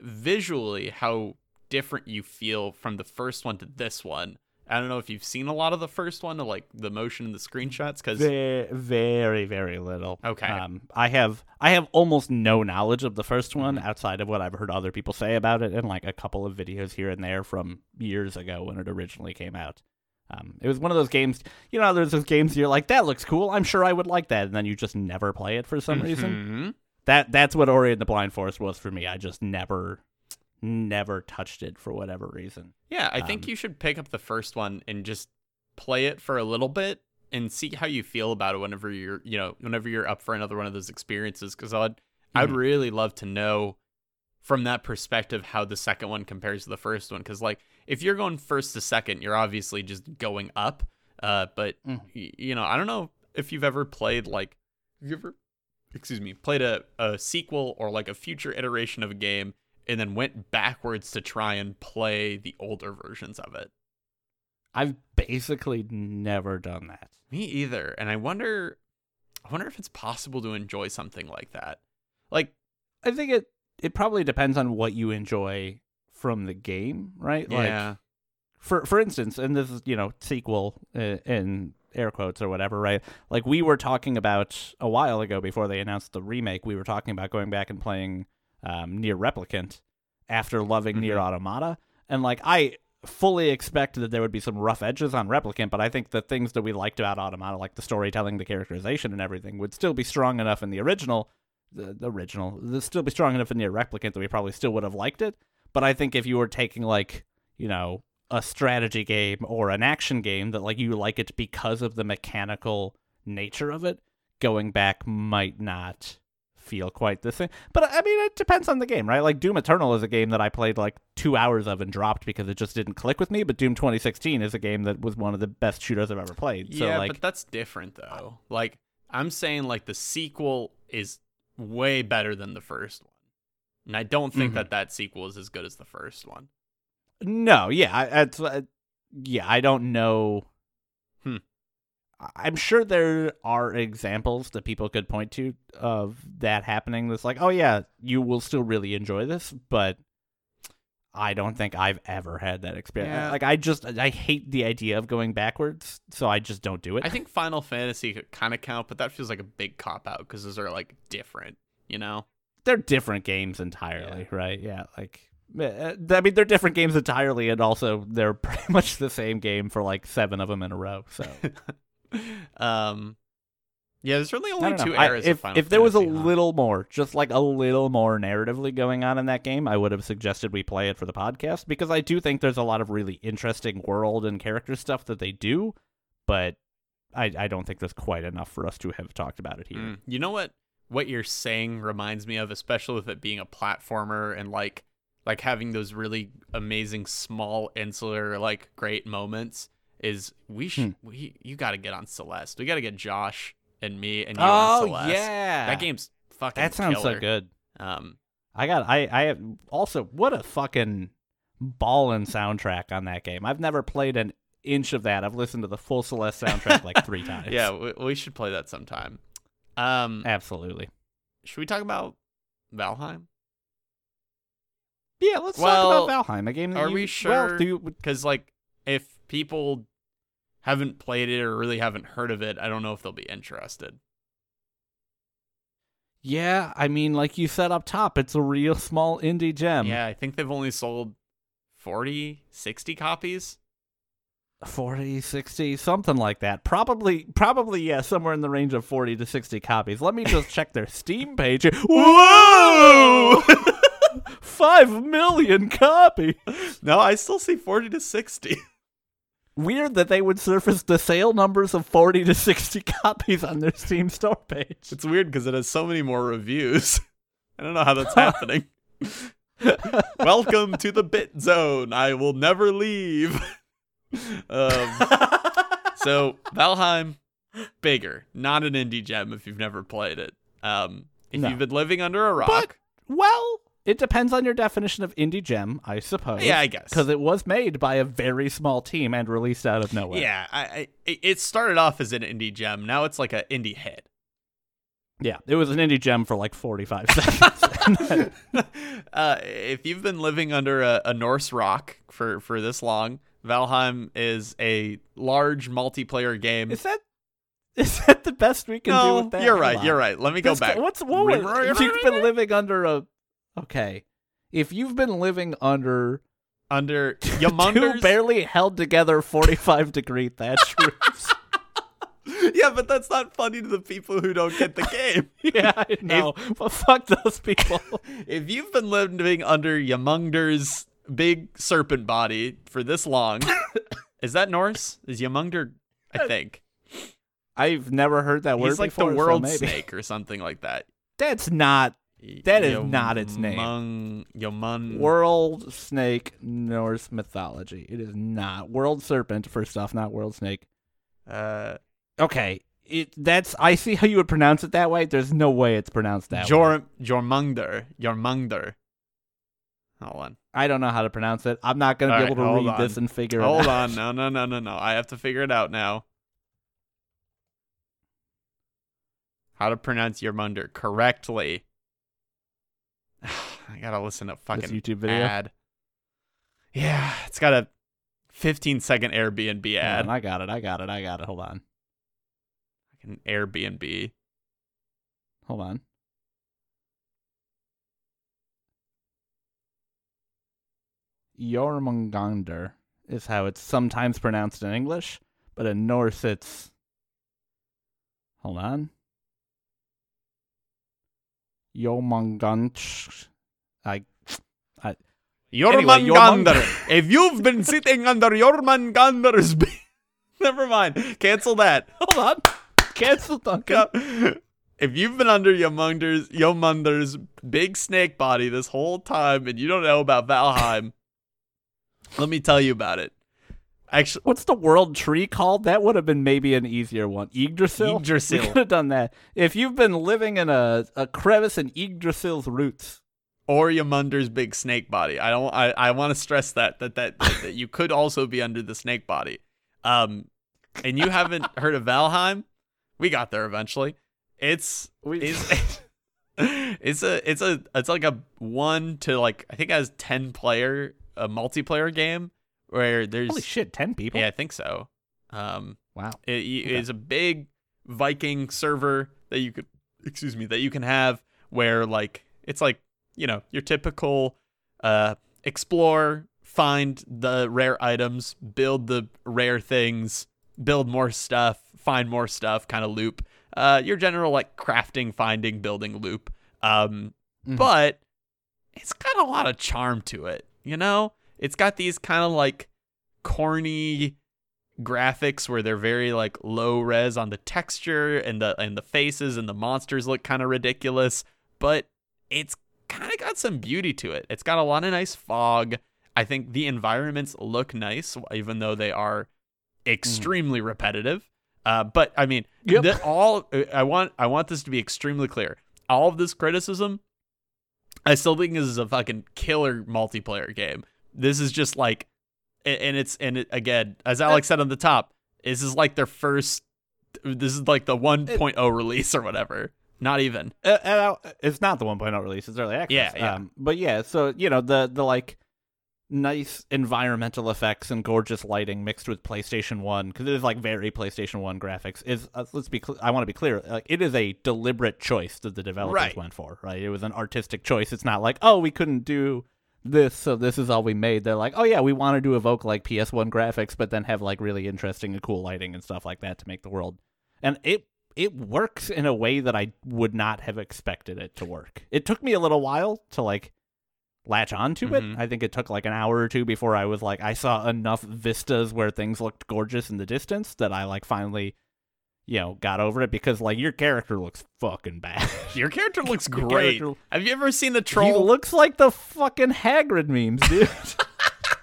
visually how different you feel from the first one to this one. I don't know if you've seen a lot of the first one, like the motion and the screenshots, because Very, very, very little. Okay. Um, I have I have almost no knowledge of the first one Mhm. outside of what I've heard other people say about it, and like a couple of videos here and there from years ago when it originally came out. Um, it was one of those games, you know, there's those games you're like, that looks cool. I'm sure I would like that, and then you just never play it for some reason. Mhm. That that's what Ori and the Blind Forest was for me. I just never, never touched it for whatever reason. Yeah, I think Um, you should pick up the first one and just play it for a little bit and see how you feel about it whenever you're, you know, whenever you're up for another one of those experiences. Because I'd, I'd Mhm. really love to know from that perspective how the second one compares to the first one. Because like, if you're going first to second, you're obviously just going up. Uh, but Mhm. y- you know, I don't know if you've ever played like, have you ever, excuse me, played a, a sequel or like a future iteration of a game and then went backwards to try and play the older versions of it. I've basically never done that. Me either. And I wonder I wonder if it's possible to enjoy something like that. Like I think it it probably depends on what you enjoy from the game, right? yeah. Like for for instance, and this is you know sequel uh, in air quotes or whatever, right? Like we were talking about a while ago before they announced the remake. We were talking about going back and playing um, NieR Replicant after loving NieR Mhm. Automata, and like I fully expected that there would be some rough edges on Replicant, but I think the things that we liked about Automata, like the storytelling, the characterization, and everything, would still be strong enough in the original. The, the original, would still be strong enough in NieR Replicant that we probably still would have liked it. But I think if you were taking like you know a strategy game or an action game that like you like it because of the mechanical nature of it, going back might not feel quite the same. But I mean, it depends on the game, right? Like Doom Eternal is a game that I played like two hours of and dropped because it just didn't click with me. But Doom 2016 is a game that was one of the best shooters I've ever played. So yeah, like, but that's different though. Like I'm saying like the sequel is way better than the first one. And I don't think Mhm. that that sequel is as good as the first one. No, yeah, I, it's, uh, yeah, I don't know. I'm sure there are examples that people could point to of that happening. That's like, oh yeah, you will still really enjoy this, but I don't think I've ever had that experience. Yeah. Like, I just I hate the idea of going backwards, so I just don't do it. I think Final Fantasy could kind of count, but that feels like a big cop out because those are like different, you know? they're different games entirely, right? Yeah, like. uh, I mean, they're different games entirely, and also they're (laughs) pretty much the same game for like seven of them in a row. So (laughs) (laughs) um, yeah, there's really only two know. I- if of Final if there was a huh? little more, just like a little more narratively going on in that game, I would have suggested we play it for the podcast because I do think there's a lot of really interesting world and character stuff that they do, but I I don't think there's quite enough for us to have talked about it here. Mm. You know what what you're saying reminds me of, especially with it being a platformer and like like having those really amazing small insular like great moments. Is we should we you got to get on Celeste. We got to get Josh and me and you on Oh Celeste. yeah, that game's fucking. That sounds killer. so good. Um, I got I I have also what a fucking ballin' soundtrack on that game. I've never played an inch of that. I've listened to the full Celeste soundtrack like three (laughs) times. yeah, we, we should play that sometime. Um, absolutely. should we talk about Valheim? Yeah, let's Well, talk about Valheim, a game that are you, we Well, sure? Because like, if people haven't played it or really haven't heard of it, I don't know if they'll be interested. yeah, I mean, like you said up top, it's a real (laughs) small indie gem. yeah, I think they've only sold 40, 60 copies. 40, 60, something like that. Probably, probably, yeah, somewhere in the range of 40 to 60 copies. Let me just check their (laughs) Steam page. Whoa! (laughs) Five million copies. No, I still see 40 to 60. Weird that they would surface the sale numbers of 40 to 60 (laughs) copies on their Steam store page. It's weird because it has so many more reviews. (laughs) I don't know how that's (laughs) happening. Welcome to the bit zone. I will never leave. um, so Valheim, bigger, not an indie gem if you've never played it. Um, if No. you've been living under a rock, But, well, it depends on your definition of indie gem, I suppose. yeah, I guess. Because it was made by a very small team and released out of nowhere. yeah, I, I, it- started off as an indie gem. Now it's like an indie hit. Yeah, it was an indie gem for like 45 (laughs) seconds. (laughs) uh, if you've been living under a, a Norse rock for, for this long, Valheim is a large multiplayer game. is that (laughs) is that the best we can do with that? you're right. You're right. Let me go This back. What's what was, you've been living under a okay? If you've been living under under (laughs) two barely held together 45 degree thatch (laughs) roofs. yeah, but that's not funny to the people who don't get the game. (laughs) yeah, I know, but fuck those people. if you've been living under Yamunder's big serpent body for this long, (coughs) is that Norse? Is Yamunder? I uh, think I've never heard that word he's like before. the world maybe. snake or something like that. That's not That is not its name. Yomung- Yomun. world snake Norse mythology. It is not world serpent. First off, not world snake. Uh, Okay, it that's I see how you would pronounce it that way. There's no way it's pronounced that way. Jor Jormungder. Jormungder. Hold on. I don't know how to pronounce it. I'm not going to All be right, able to hold read on. this and figure Hold it out. on. (laughs) No, no, no, no, no. I have to figure it out now. How to pronounce Jormungder correctly. (sighs) I gotta listen to This fucking YouTube video. ad. Yeah, it's got a 15 second Airbnb ad. on, I got it. I got it. I got it. Hold on. Fucking Airbnb. Hold on. Jormungandr is how it's sometimes pronounced in English, but in Norse it's. Hold on. Jormungandr. I. I. Anyway, if you've been sitting (laughs) under Jormungandr's. b- (laughs) Never mind. Cancel that. (laughs) Hold on. Cancel Duncan. If you've been under Yomunder's Yomunder's big snake body this whole time and you don't know about Valheim, let me tell you about it. Actually, What's the world tree called? That would have been maybe an easier one. Yggdrasil? Yggdrasil. We could have done that. If you've been living in a, a crevice in Yggdrasil's roots. or Yomunder's big snake body. I don't. I, I want to stress that that, that that that you could also be under the snake body. Um, and you haven't (laughs) heard of Valheim? We got there eventually. It's We- it's (laughs) it's a it's a it's like a one to like I think it has ten player a multiplayer game where there's Holy shit, 10 people? yeah I think so. Um, Wow. it, it Okay. is a big Viking server that you could, excuse me, that you can have where like it's like you know your typical uh explore, find the rare items, build the rare things, build more stuff, find more stuff, kind of loop. Uh, your general like crafting, finding, building loop. Um, Mhm. but it's got a lot of charm to it. You know, it's got these kind of like corny graphics where they're very like low res on the texture and the and the faces and the monsters look kind of ridiculous, but it's kind of got some beauty to it. It's got a lot of nice fog. I think the environments look nice, even though they are extremely repetitive. Uh, but I mean, Yep. the- all I want I want this to be extremely clear. All of this criticism, I still think this is a fucking killer multiplayer game. This is just like, and it's and it, again, as Alex said on the top, this is like their first. This is like the 1.0 release or whatever. Not even. Uh, it's not the 1.0 release; it's early access. Yeah, yeah. Um, but yeah, so you know the the like nice environmental effects and gorgeous lighting mixed with PlayStation One because it is like very PlayStation One graphics. Is uh, let's be cl- I want to be clear, like it is a deliberate choice that the developers Right. went for. Right, it was an artistic choice. It's not like oh we couldn't do this, so this is all we made. They're like oh yeah we wanted to evoke like PS1 graphics, but then have like really interesting and cool lighting and stuff like that to make the world. And it it works in a way that I would not have expected it to work. It took me a little while to like latch onto Mhm. it. I think it took like an hour or two before I was like I saw enough vistas where things looked gorgeous in the distance that I like finally you know got over it because like your character looks fucking bad. (laughs) Your character (laughs) looks great. character- Have you ever seen a he troll? looks like the fucking Hagrid memes, dude.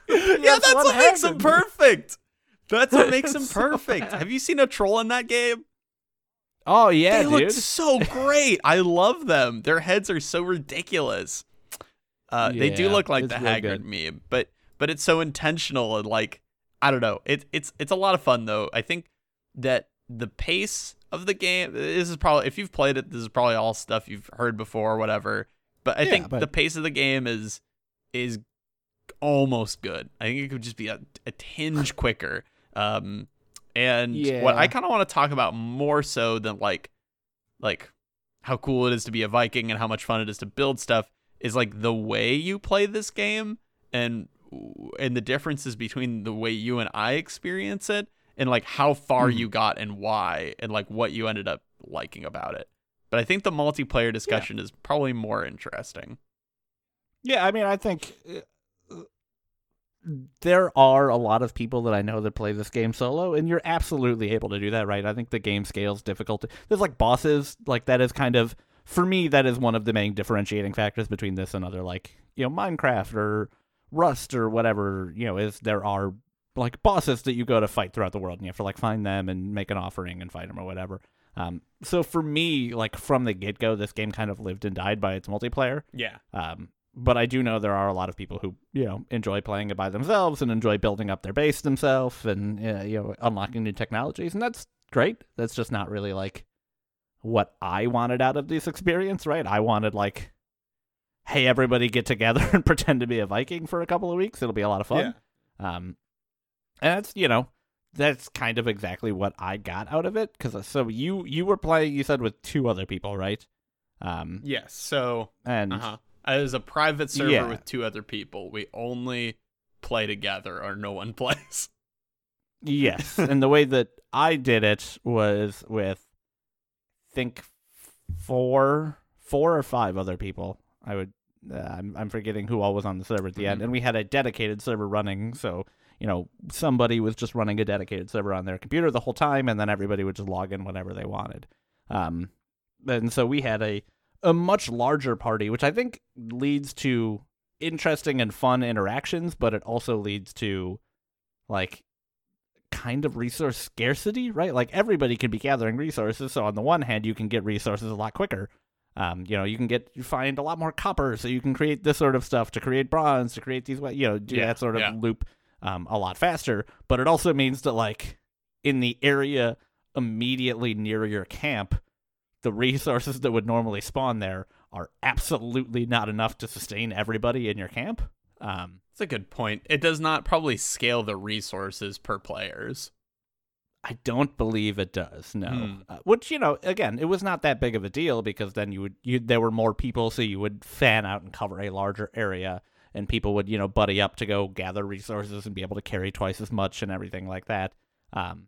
(laughs) yeah, that's what makes him perfect. That's what makes him So perfect. bad. Have you seen a troll in that game? Oh yeah, they dude. look so great. I love them. Their heads are so ridiculous. Uh, they do look like the Hagrid good. meme, but but it's so intentional and like I don't know. It, it's it's a lot of fun though. I think that the pace of the game. This is probably if you've played it, this is probably all stuff you've heard before or whatever. But I Yeah, think but- the pace of the game is is almost good. I think it could just be a, a tinge (laughs) quicker. Um, and what I kind of want to talk about more so than like like how cool it is to be a Viking and how much fun it is to build stuff is like the way you play this game and and the differences between the way you and I experience it and like how far Hmm. you got and why and like what you ended up liking about it. But I think the multiplayer discussion is probably more interesting. Yeah, I mean, I think uh, there are a lot of people that I know that play this game solo, and you're absolutely able to do that, right? I think the game scales difficult. There's like bosses, like that is kind of for me that is one of the main differentiating factors between this and other like you know Minecraft or Rust or whatever. You know, is there are like bosses that you go to fight throughout the world, and you have to like find them and make an offering and fight them or whatever. Um, so for me, like from the get go, this game kind of lived and died by its multiplayer. Yeah. Um, but I do know there are a lot of people who you know enjoy playing it by themselves and enjoy building up their base themselves and uh, you know unlocking new technologies, and that's great. That's just not really like what I wanted out of this experience, right? I wanted like, hey, everybody get together (laughs) and pretend to be a Viking for a couple of weeks. It'll be a lot of fun. Um, and that's you know that's kind of exactly what I got out of it because so you you were playing you said with two other people, right? Um, Yes. So and Uh-huh. As a private server Yeah. with two other people, we only play together or no one (laughs) plays. Yes, (laughs) and the way that I did it was with, think four, four or five other people. I would, uh, I'm, I'm forgetting who all was on the server at the end, Mhm. and we had a dedicated server running. So you know, somebody was just running a dedicated server on their computer the whole time, and then everybody would just log in whenever they wanted. Um, and so we had a a much larger party, which I think leads to interesting and fun interactions, but it also leads to like kind of resource scarcity, right? Like everybody can be gathering resources. So on the one hand, you can get resources a lot quicker. Um, you know, you can get you find a lot more copper, so you can create this sort of stuff to create bronze, to create these, you know, do Yeah, that sort of yeah. loop um, a lot faster. But it also means that like in the area immediately near your camp, the resources that would normally spawn there are absolutely not enough to sustain everybody in your camp. Um, That's a good point. It does not probably scale the resources per players. I don't believe it does. No, Hmm. uh, which you know, again, it was not that big of a deal because then you would you there were more people, so you would fan out and cover a larger area, and people would you know buddy up to go gather resources and be able to carry twice as much and everything like that. Um,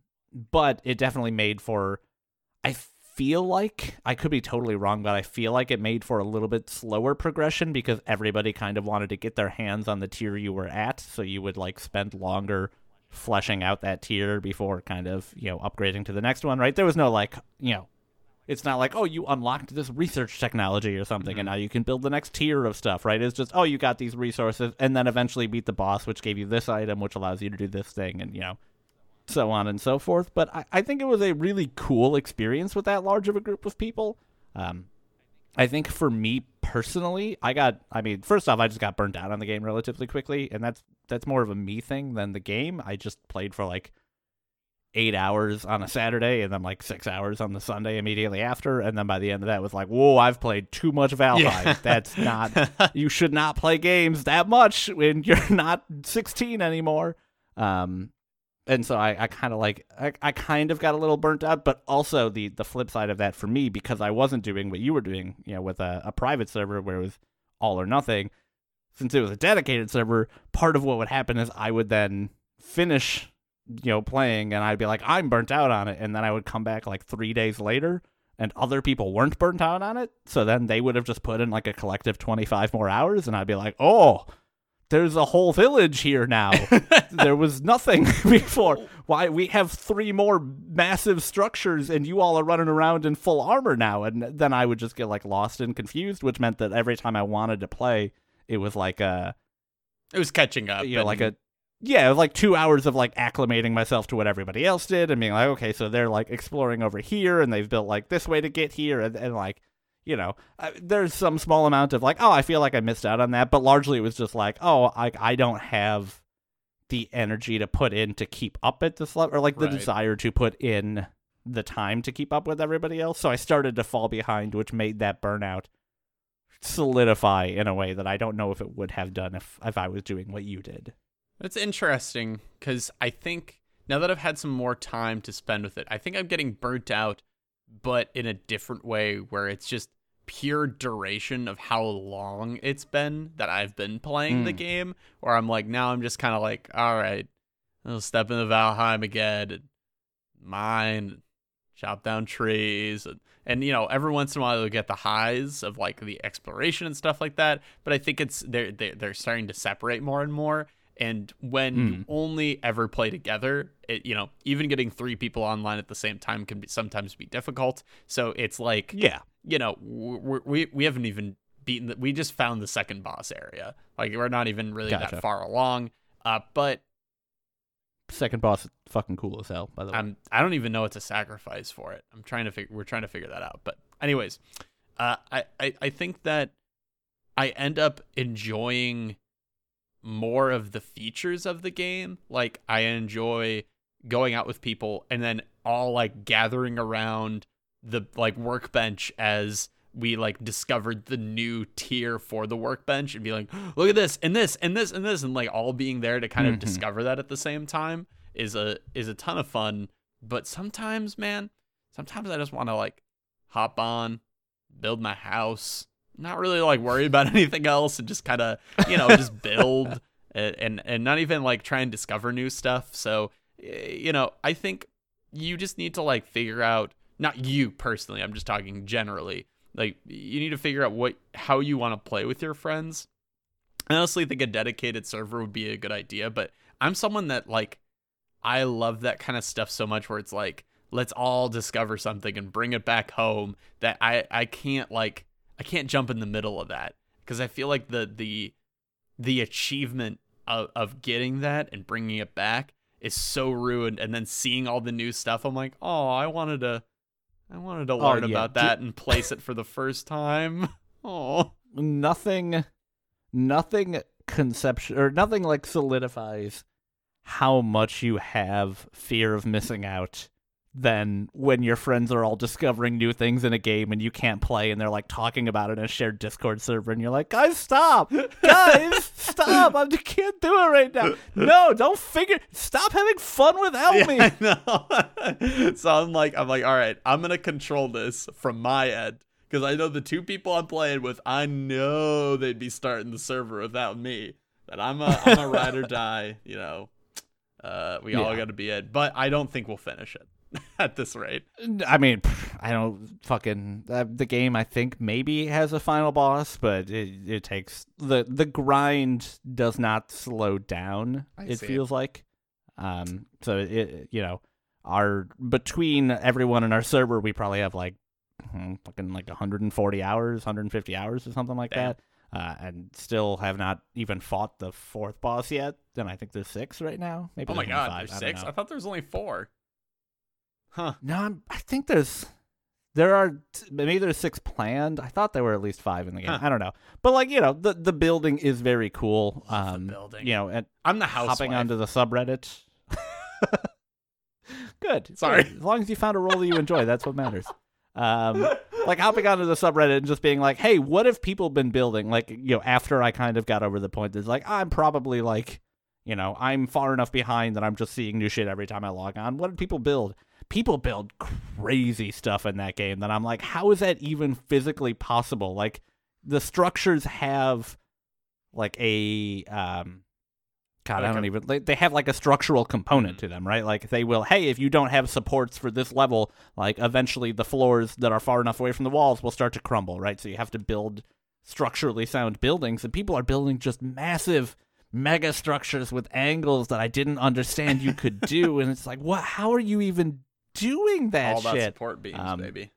but it definitely made for. I feel like I could be totally wrong, but I feel like it made for a little bit slower progression because everybody kind of wanted to get their hands on the tier you were at, so you would like spend longer fleshing out that tier before kind of you know upgrading to the next one. Right? There was no like you know. It's not like, oh, you unlocked this research technology or something, and now you can build the next tier of stuff, right? It's just, oh, you got these resources, and then eventually beat the boss, which gave you this item, which allows you to do this thing, and, you know, so on and so forth. But I, I think it was a really cool experience with that large of a group of people. Um, I think for me personally, I got. I mean, first off, I just got burnt out on the game relatively quickly, and that's that's more of a me thing than the game. I just played for like eight hours on a Saturday, and then like six hours on the Sunday immediately after, and then by the end of that was like, whoa, I've played too much Valheim. Yeah. (laughs) That's not. (laughs) you should not play games that much when you're (laughs) not 16 anymore. Um, and so I, I kind of like I, I kind of got a little burnt out, but also the the flip side of that for me because I wasn't doing what you were doing, you know, with a, a private server where it was all or nothing. Since it was a dedicated server, part of what would happen is I would then finish, you know, playing, and I'd be like, I'm burnt out on it, and then I would come back like three days later, and other people weren't burnt out on it, so then they would have just put in like a collective 25 more hours, and I'd be like, oh there's a whole village here now. (laughs) there was nothing (laughs) before. Why we have three more massive structures and you all are running around in full armor now and then I would just get like lost and confused, which meant that every time I wanted to play, it was like a It was catching up. you know, like a yeah, it was like two hours of like acclimating myself to what everybody else did and being like, okay, so they're like exploring over here and they've built like this way to get here and, and like you know, uh, there's some small amount of like, oh, I feel like I missed out on that, but largely it was just like, oh, I I don't have the energy to put in to keep up at this level, or like the Right. desire to put in the time to keep up with everybody else. So I started to fall behind, which made that burnout solidify in a way that I don't know if it would have done if if I was doing what you did. That's interesting because I think now that I've had some more time to spend with it, I think I'm getting burnt out, but in a different way where it's just pure duration of how long it's been that I've been playing the Mm. game. Where I'm like, now I'm just kind of like, all right, I'll step into Valheim again, and mine, chop down trees, and, and you know, every once in a while you'll get the highs of like the exploration and stuff like that. But I think it's they're they're, they're starting to separate more and more. And when you Mm. only ever play together, it, you know, even getting three people online at the same time can be sometimes be difficult. So it's like, Yeah. you know, we we we haven't even beaten. The, we just found the second boss area. Like we're not even really Gotcha. that far along. Uh, but Second boss is fucking cool as hell, by the way. I'm I don't even know what to sacrifice for it. I'm trying to figure. We're trying to figure that out. But anyways, uh, I, I I think that I end up enjoying more of the features of the game. Like I enjoy going out with people and then all like gathering around the like workbench as we like discovered the new tier for the workbench and be like, look at this and this and this and this and like all being there to kind of Mhm. discover that at the same time is a is a ton of fun. But sometimes, man, sometimes I just want to like hop on, build my house, not really like worry about (laughs) anything else and just kind of you know just build and, and not even like try and discover new stuff. So you know, I think you just need to like figure out not you personally, I'm just talking generally. Like you need to figure out what how you want to play with your friends. I honestly think a dedicated server would be a good idea, but I'm someone that like I love that kind of stuff so much where it's like let's all discover something and bring it back home that I I can't like I can't jump in the middle of that because I feel like the the the achievement of, of getting that and bringing it back is so ruined and then seeing all the new stuff I'm like oh I wanted to I wanted to Oh, learn yeah. about that and place it for the first time (laughs) oh nothing nothing conception or nothing like solidifies how much you have fear of missing out than when your friends are all discovering new things in a game and you can't play and they're like talking about it in a shared discord server and you're like guys stop guys (laughs) stop i can't do it right now no don't figure stop having fun without me I know. (laughs) so I'm like, I'm like, all right, I'm gonna control this from my end because I know the two people I'm playing with, I know they'd be starting the server without me. That I'm a, I'm a ride or (laughs) die. You know, uh, we all got to be it, but I don't think we'll finish it (laughs) at this rate. I mean, I don't fucking uh, the game. I think maybe has a final boss, but it it takes the the grind does not slow down. I it feels like, Um, so it, you know, our between everyone in our server, we probably have like hmm, fucking like 140 hours, 150 hours or something like Damn. that. Uh, and still have not even fought the fourth boss yet. Then I think there's six right now. Maybe Oh my god, five. there's I six? know. I thought there was only four. Huh. No, I'm, I think there's there are maybe there's six planned. I thought there were at least five in the game. Huh. I don't know, but like you know, the the building is very cool. Um, building. you know, and I'm the house hopping onto the subreddit. (laughs) good. Sorry. good. As long as you found a role that you enjoy, that's what matters. Um, like hopping onto the subreddit and just being like, "Hey, what have people been building?" Like, you know, after I kind of got over the point, that's like, I'm probably like, you know, I'm far enough behind that I'm just seeing new shit every time I log on. What did people build? People build crazy stuff in that game that I'm like, how is that even physically possible? Like, the structures have like a um God, I don't a- even. They have like a structural component to them, right? Like they will. Hey, if you don't have supports for this level, like eventually the floors that are far enough away from the walls will start to crumble, right? So you have to build structurally sound buildings, and people are building just massive mega structures with angles that I didn't understand you could do, and it's like, what? How are you even doing that All that shit? support beams, Um, baby.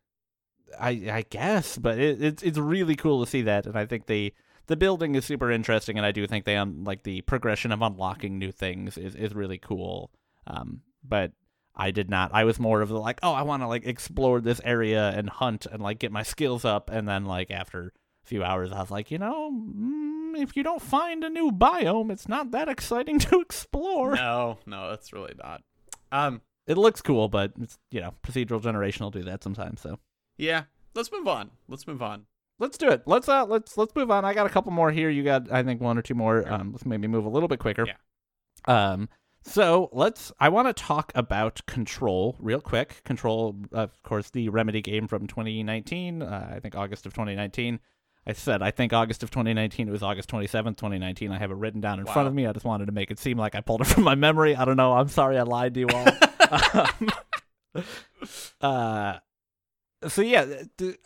I I guess, but it, it's it's really cool to see that, and I think the the building is super interesting, and I do think they un, like the progression of unlocking new things is is really cool. Um, but I did not. I was more of the like, oh, I want to like explore this area and hunt and like get my skills up, and then like after a few hours, I was like, you know, mm, if you don't find a new biome, it's not that exciting (laughs) to explore. No, no, that's really not. Um, It looks cool, but it's you know, procedural generation will do that sometimes. So. yeah. Let's move on. Let's move on. Let's do it. Let's uh let's let's move on. I got a couple more here. You got I think one or two more. Yeah. Um let's maybe move a little bit quicker. Yeah. Um so let's I want to talk about Control real quick. Control of course the Remedy game from 2019, uh, I think August of 2019. I said I think August of 2019. It was August 27th, 2019. I have it written down in front of me. I just wanted to make it seem like I pulled it from my memory. I don't know. I'm sorry I lied to you all. (laughs) (laughs) um, uh so yeah,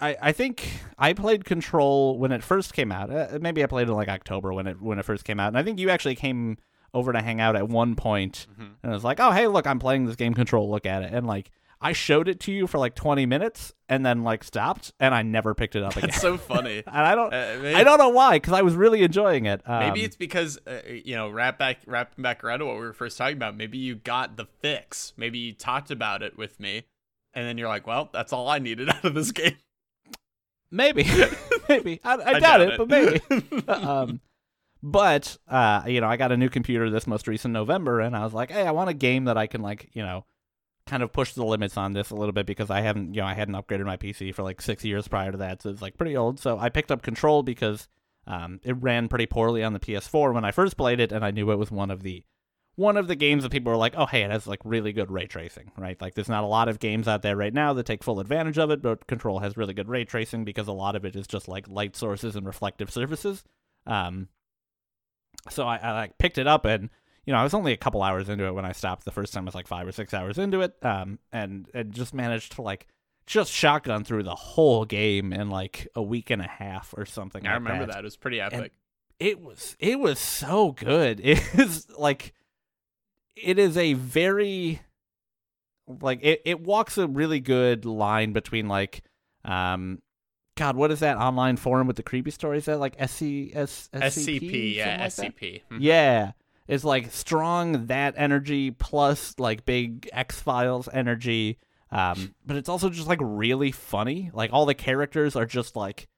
I, I think I played Control when it first came out. Uh, maybe I played it in like October when it when it first came out, and I think you actually came over to hang out at one point, Mhm. and I was like, "Oh, hey, look, I'm playing this game Control. Look at it." And like I showed it to you for like 20 minutes, and then like stopped, and I never picked it up again. That's so funny. (laughs) and I don't, Uh, maybe, I don't know why, because I was really enjoying it. Um, Maybe it's because uh, you know, wrap back, wrapping back around to what we were first talking about. Maybe you got the fix. Maybe you talked about it with me, and then you're like, "Well, that's all I needed (laughs) out of this game." maybe, (laughs) maybe. I, I, I doubt, doubt it, it. but maybe. um, but uh, you know, I got a new computer this most recent November, and I was like, hey, I want a game that I can like, you know, kind of pushed the limits on this a little bit because I haven't, you know, I hadn't upgraded my PC for like six years prior to that, so it's like pretty old. So I picked up Control because um, it ran pretty poorly on the PS4 when I first played it, and I knew it was one of the one of the games that people were like, oh, hey, it has like really good ray tracing, right? Like, there's not a lot of games out there right now that take full advantage of it, but Control has really good ray tracing because a lot of it is just like light sources and reflective surfaces. Um, so I, I like picked it up and you know I was only a couple hours into it when I stopped. The first time I was like five or six hours into it, um, and and just managed to like just shotgun through the whole game in like a week and a half or something. I like remember that. It was pretty epic. it was it was so good. (laughs) It is like it is a very like it, it walks a really good line between like um God, what is that online forum with the creepy stories? Is that like SC, S, SCP, yeah, like that? SCP. Mhm. Yeah. It's like strong that energy plus like big X Files energy. Um, but it's also just like really funny. Like all the characters are just like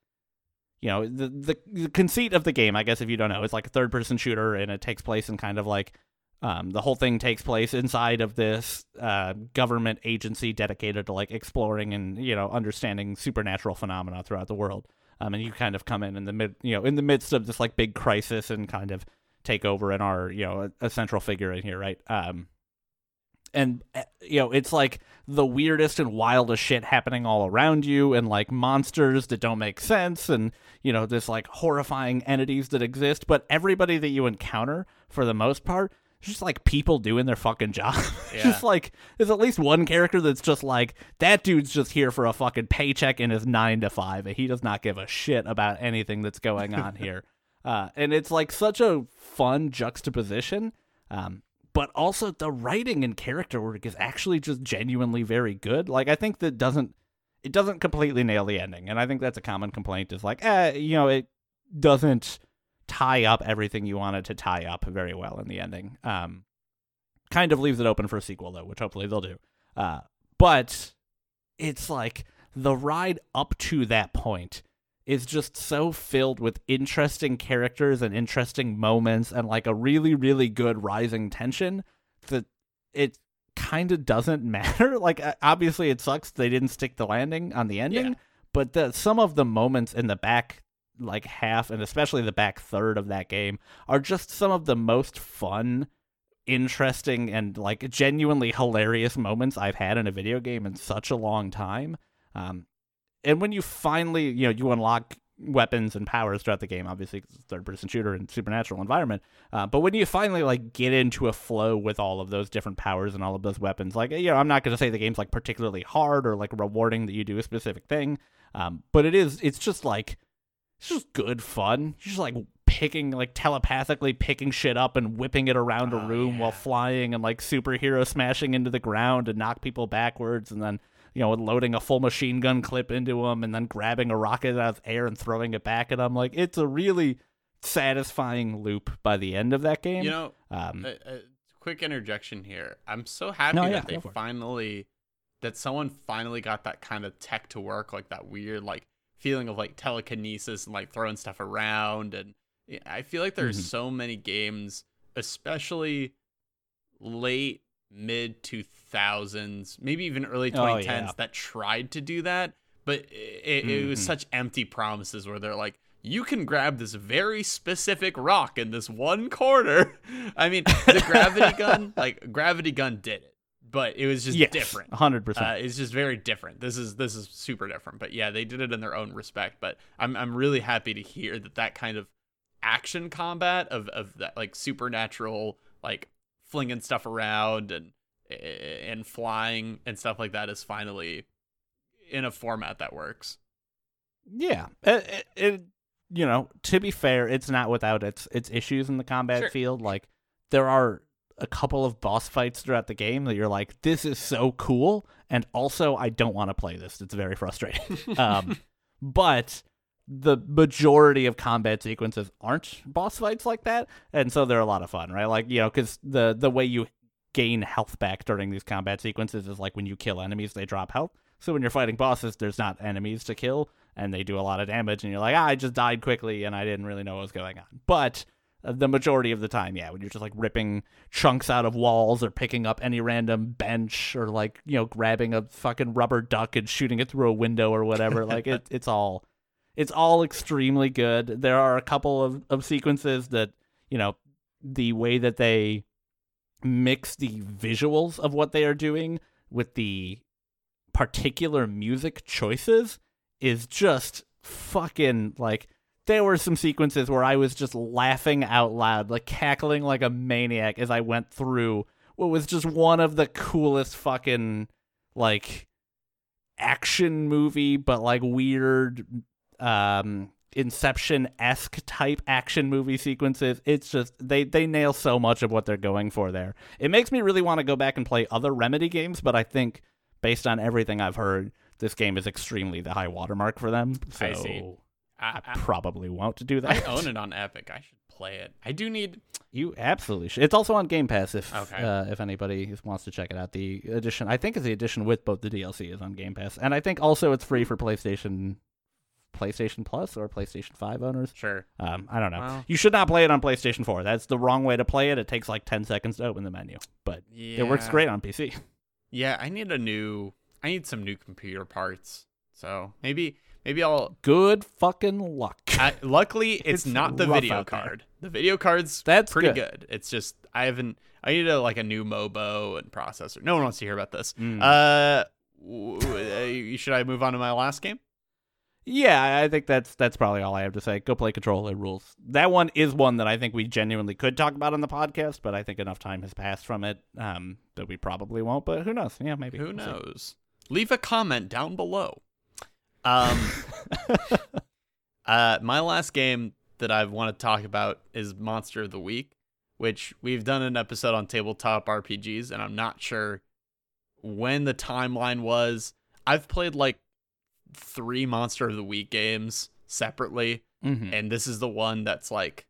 you know, the, the the conceit of the game, I guess if you don't know, it's like a third person shooter and it takes place in kind of like um, the whole thing takes place inside of this uh, government agency dedicated to like exploring and you know understanding supernatural phenomena throughout the world. Um, and you kind of come in in the mid, you know, in the midst of this like big crisis and kind of take over and are you know a, a central figure in here, right? Um, and uh, you know it's like the weirdest and wildest shit happening all around you and like monsters that don't make sense and you know this like horrifying entities that exist but everybody that you encounter for the most part is just like people doing their fucking job (laughs) Yeah. just like there's at least one character that's just like that dude's just here for a fucking paycheck in his nine to five and he does not give a shit about anything that's going on (laughs) here uh, and it's like such a fun juxtaposition um, but also the writing and character work is actually just genuinely very good. Like I think that doesn't it doesn't completely nail the ending, and I think that's a common complaint. Is like, eh, you know, it doesn't tie up everything you wanted to tie up very well in the ending. Um, kind of leaves it open for a sequel though, which hopefully they'll do. Uh, but it's like the ride up to that point is just so filled with interesting characters and interesting moments and like a really really good rising tension that it kind of doesn't (laughs) matter like obviously it sucks they didn't stick the landing on the ending Yeah. but the some of the moments in the back like half and especially the back third of that game are just some of the most fun interesting and like genuinely hilarious moments I've had in a video game in such a long time. Um, and when you finally, you know, you unlock weapons and powers throughout the game, obviously, it's a third-person shooter and supernatural environment. Uh, but when you finally like get into a flow with all of those different powers and all of those weapons, like you know, I'm not going to say the game's like particularly hard or like rewarding that you do a specific thing, um, but it is. It's just like it's just good fun. You're just like picking, like telepathically picking shit up and whipping it around a Oh, room yeah. while flying and like superhero smashing into the ground and knock people backwards and then, you know, loading a full machine gun clip into them and then grabbing a rocket out of air and throwing it back at them. Like, it's a really satisfying loop by the end of that game. You know, um, a, a quick interjection here. I'm so happy No, yeah, that they for it. finally that someone finally got that kind of tech to work, like that weird like feeling of like telekinesis and like throwing stuff around. And I feel like there's Mhm. so many games, especially late mid 2000s, maybe even early Oh, 2010s, yeah. that tried to do that, but it, it was Mhm. such empty promises where they're like. You can grab this very specific rock in this one corner. (laughs) I mean, the gravity (laughs) gun, like gravity gun did it, but it was just yes, different. 100%. Uh, it's just very different. This is this is super different. But yeah, they did it in their own respect. But I'm I'm really happy to hear that that kind of action combat of of that like supernatural like flinging stuff around and and flying and stuff like that is finally in a format that works. Yeah, it, it, it- you know, to be fair, it's not without its its issues in the combat Sure. field. Like there are a couple of boss fights throughout the game that you're like, this is so cool, and also I don't want to play this. It's very frustrating. (laughs) um, but the majority of combat sequences aren't boss fights like that, and so they're a lot of fun, right? Like you know, because the the way you gain health back during these combat sequences is like when you kill enemies, they drop health. So when you're fighting bosses, there's not enemies to kill, and they do a lot of damage, and you're like, ah, I just died quickly, and I didn't really know what was going on. But uh, the majority of the time, yeah, when you're just like ripping chunks out of walls or picking up any random bench or like you know grabbing a fucking rubber duck and shooting it through a window or whatever, (laughs) like it, it's all it's all extremely good. There are a couple of, of sequences that you know the way that they mix the visuals of what they are doing with the particular music choices is just fucking like there were some sequences where I was just laughing out loud, like cackling like a maniac as I went through what was just one of the coolest fucking like action movie but like weird um inception esque type action movie sequences it's just they they nail so much of what they're going for there it makes me really want to go back and play other remedy games but i think based on everything i've heard this game is extremely the high watermark for them so I see. I, I probably won't do that I own it (laughs) on Epic. I should play it. I do need. You absolutely should. It's also on Game Pass if Okay. uh, if anybody wants to check it out. The edition, I think, is the edition with both the DLC is on Game Pass, and I think also it's free for PlayStation, PlayStation Plus or PlayStation Five owners. Sure. Um, I don't know. Wow. You should not play it on PlayStation Four. That's the wrong way to play it. It takes like ten seconds to open the menu, but Yeah. it works great on PC. Yeah, I need a new. I need some new computer parts. So maybe maybe I'll. Good fucking luck. I, luckily, (laughs) it's, It's not the video out there. card. The video card's That's pretty good. good. It's just I haven't. I need a like a new MOBO and processor. No one wants to hear about this. Mm. Uh, w- w- uh, should I move on to my last game? Yeah, I think that's that's probably all I have to say. Go play Control. It rules. That one is one that I think we genuinely could talk about on the podcast, but I think enough time has passed from it um, that we probably won't. But who knows? Yeah, maybe. Who We'll see. knows? Leave a comment down below. Um, (laughs) uh, my last game that I want to talk about is Monster of the Week, which we've done an episode on tabletop RPGs, and I'm not sure when the timeline was. I've played like three Monster of the Week games separately, Mm-hmm. and this is the one that's like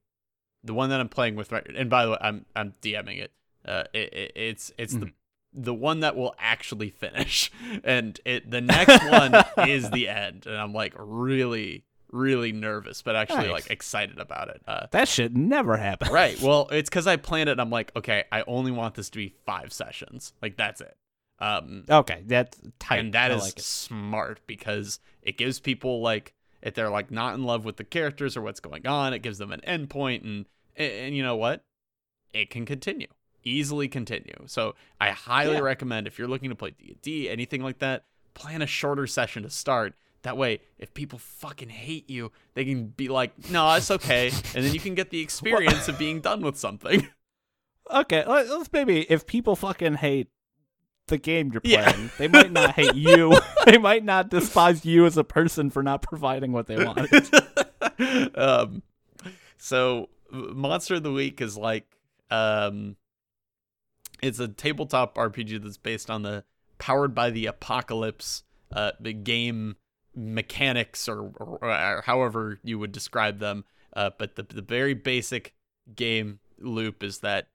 the one that I'm playing with right. And by the way, I'm I'm DMing it. Uh, it, it it's it's the the one that will actually finish, (laughs) and it the next one (laughs) is the end, and I'm like really really nervous, but actually Nice. like excited about it. Uh, That shit never happened. right. (laughs) Well, it's because I planned it. And I'm like, okay, I only want this to be five sessions. Like that's it. Um, Okay, that's tight. and that I is like smart because it gives people like if they're like not in love with the characters or what's going on, it gives them an endpoint, and and, you know what, it can continue easily continue. So I highly Yeah. recommend if you're looking to play D and D, anything like that, plan a shorter session to start. That way, if people fucking hate you, they can be like, "No, it's okay," and then you can get the (laughs) experience of being done with something. (laughs) Okay, let's maybe if people fucking hate the game you're Yeah. playing, they might not hate (laughs) you. (laughs) they might not despise you as a person for not providing what they want. (laughs) um, so Monster of the Week is like um, it's a tabletop RPG that's based on the powered by the apocalypse uh, the game mechanics or, or, or however you would describe them. Uh, but the the very basic game loop is that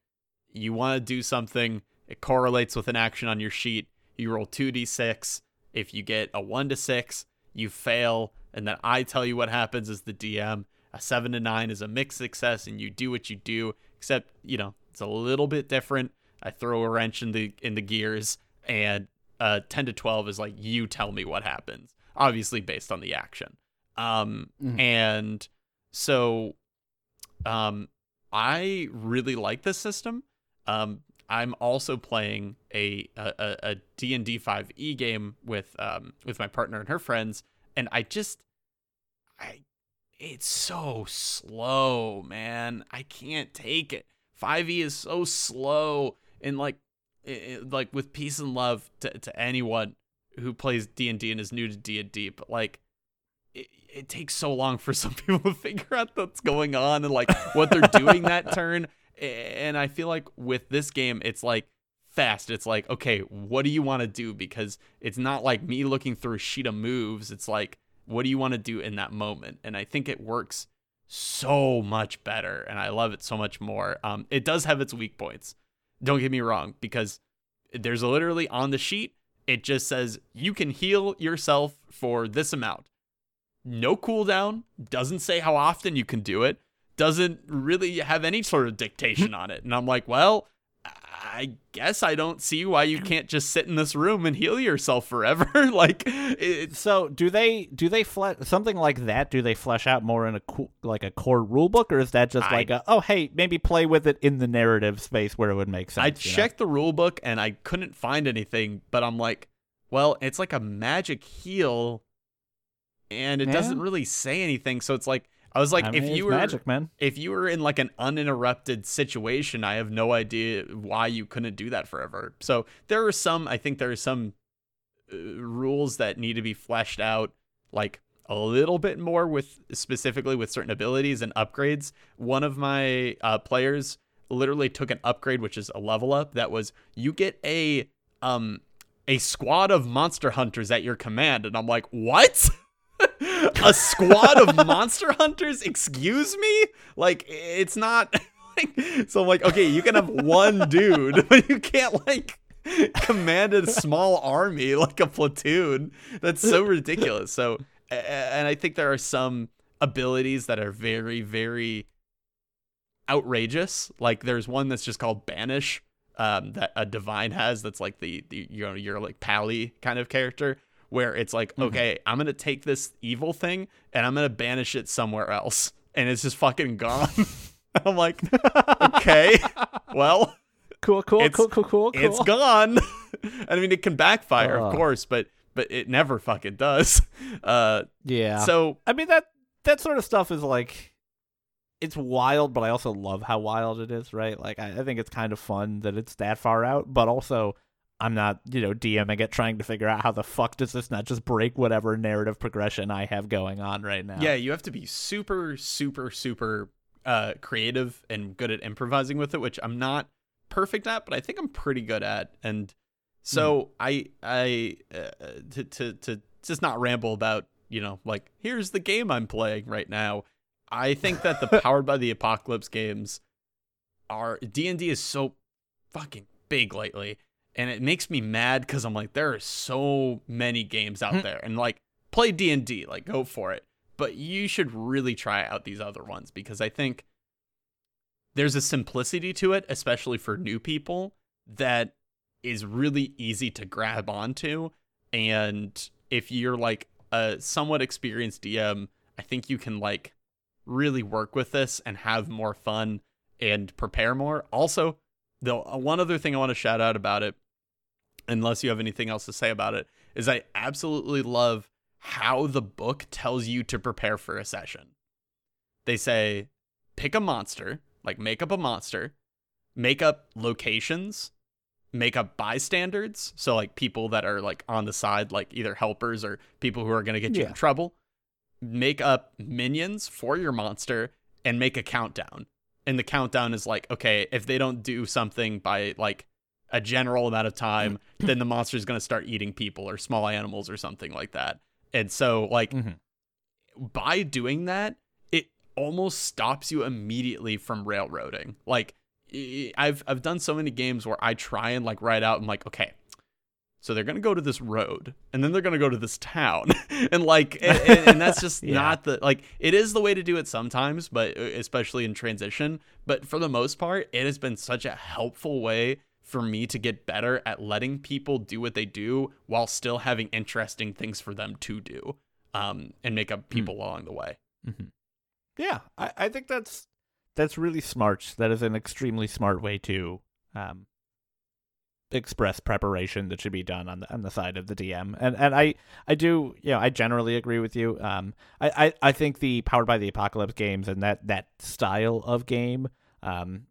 you want to do something. It correlates with an action on your sheet. You roll two d6. If you get a one to six, you fail, and then I tell you what happens as the DM. A seven to nine is a mixed success, and you do what you do. Except you know it's a little bit different. I throw a wrench in the in the gears, and uh, ten to twelve is like you tell me what happens. Obviously based on the action. Um, Mhm. and so, um, I really like this system. Um, I'm also playing a a, a- a D&D 5e game with um with my partner and her friends and I just I it's so slow, man. I can't take it. 5e is so slow and like i- i- like with peace and love to to anyone who plays D&D and is new to D&D, but like it, it takes so long for (laughs) some people to figure out what's going on and like what they're doing that turn and I feel like with this game, it's like fast. It's like, okay, what do you want to do? Because it's not like me looking through a sheet of moves. It's like, what do you want to do in that moment? And I think it works so much better, and I love it so much more. Um, it does have its weak points. Don't get me wrong, because there's literally on the sheet, it just says you can heal yourself for this amount. No cooldown, doesn't say how often you can do it doesn't really have any sort of dictation on it. And I'm like, well, I guess I don't see why you can't just sit in this room and heal yourself forever. (laughs) like it's So, do they do they flesh something like that? Do they flesh out more in a co- like a core rule book, or is that just I- like a oh hey maybe play with it in the narrative space where it would make sense? I you know? checked the rule book and I couldn't find anything, but I'm like, well, it's like a magic heal and it Yeah. doesn't really say anything. So it's like I was like, I mean, if you were magic, man. if you were in like an uninterrupted situation, I have no idea why you couldn't do that forever. So there are some, I think there are some uh, rules that need to be fleshed out, like a little bit more with specifically with certain abilities and upgrades. One of my uh, players literally took an upgrade, which is a level up. That was you get a um a squad of monster hunters at your command, and I'm like, what? (laughs) (laughs) a squad of monster hunters? Excuse me? Like it's not (laughs) like so i'm like okay you can have one dude (laughs) but you can't like command a small army like a platoon. That's so ridiculous. So and i think there are some abilities that are very very outrageous. Like there's one that's just called banish um, that a divine has that's like the, the you know your like pally kind of character where it's like Mhm. okay i'm gonna take this evil thing and i'm gonna banish it somewhere else and it's just fucking gone (laughs) i'm like okay (laughs) well Cool, cool, cool, cool, cool, cool. it's gone (laughs) i mean it can backfire of course but but it never fucking does uh yeah. so I mean that that sort of stuff is like it's wild, but I also love how wild it is, right? Like I, I think it's kind of fun that it's that far out, but also I'm not, you know, DMing it trying to figure out how the fuck does this not just break whatever narrative progression I have going on right now. Yeah, you have to be super, super, super uh, creative and good at improvising with it, which I'm not perfect at, but I think I'm pretty good at. And so I I uh, to to to just not ramble about you know like here's the game I'm playing right now. I think that the (laughs) powered by the apocalypse games are D and D is so fucking big lately, and it makes me mad because I'm like there are so many games out hmm. there, and like play D and D, like go for it. But you should really try out these other ones because I think there's a simplicity to it, especially for new people, that is really easy to grab onto. And if you're like a somewhat experienced DM, I think you can like really work with this and have more fun and prepare more. Also, the uh, one other thing I want to shout out about it, unless you have anything else to say about it, is I absolutely love how the book tells you to prepare for a session. They say pick a monster, like make up a monster, make up locations, make up bystanders, so like people that are like on the side, like either helpers or people who are going to get you Yeah. in trouble. Make up minions for your monster and make a countdown. And the countdown is like, okay, if they don't do something by like a general amount of time, then the monster is going to start eating people or small animals or something like that. And so, like, Mhm. by doing that, it almost stops you immediately from railroading. Like, I've I've done so many games where I try and like write out. I'm like, okay, so they're gonna go to this road, and then they're gonna go to this town, (laughs) and like, and, and- (laughs) and that's just Yeah. not the like. It is the way to do it sometimes, but uh, especially in transition. But for the most part, it has been such a helpful way for me to get better at letting people do what they do while still having interesting things for them to do, um, and make up people along the way. Yeah, I, I think that's that's really smart. That is an extremely smart way to um, express preparation that should be done on the on the side of the DM. And and I I do you know I generally agree with you. Um, I I, I think the powered by the apocalypse games and that that style of game um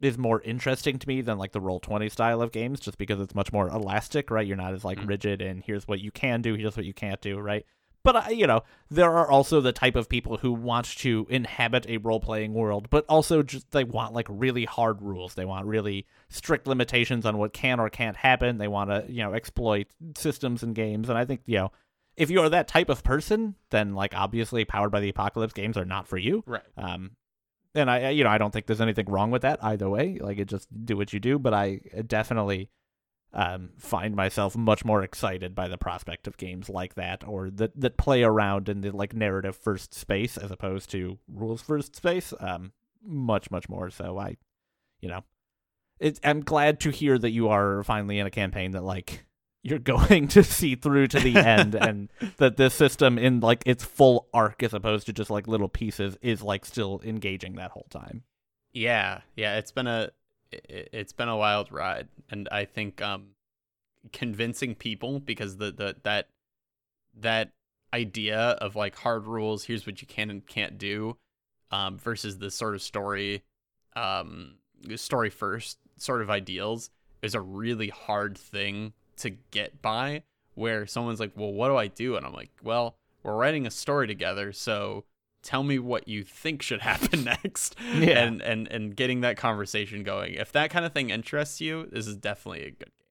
is more interesting to me than like the roll 20 style of games just because it's much more elastic right you're not as like Mm. rigid and here's what you can do here's what you can't do right but I, you know there are also the type of people who want to inhabit a role-playing world but also just they want like really hard rules they want really strict limitations on what can or can't happen they want to you know exploit systems and games and i think you know if you are that type of person then like obviously powered by the apocalypse games are not for you Right. um, and I, I- you know, I don't think there's anything wrong with that either way. Like, it just do what you do. But I definitely um, find myself much more excited by the prospect of games like that, or that that play around in the like narrative first space as opposed to rules first space. Um, much, much more. So I, you know, it, I'm glad to hear that you are finally in a campaign that like (laughs) you're going to see through to the end (laughs) and that this system in like its full arc as opposed to just like little pieces is like still engaging that whole time. Yeah, yeah, it's been a it- it's been a wild ride, and I think um convincing people because the the that that idea of like hard rules, here's what you can and can't do, um, versus the sort of story, um, story first sort of ideals is a really hard thing to get by. Where someone's like, "Well, what do I do?" and I'm like, "Well, we're writing a story together, so." Tell me what you think should (laughs) happen next Yeah. and and and getting that conversation going. If that kind of thing interests you, this is definitely a good game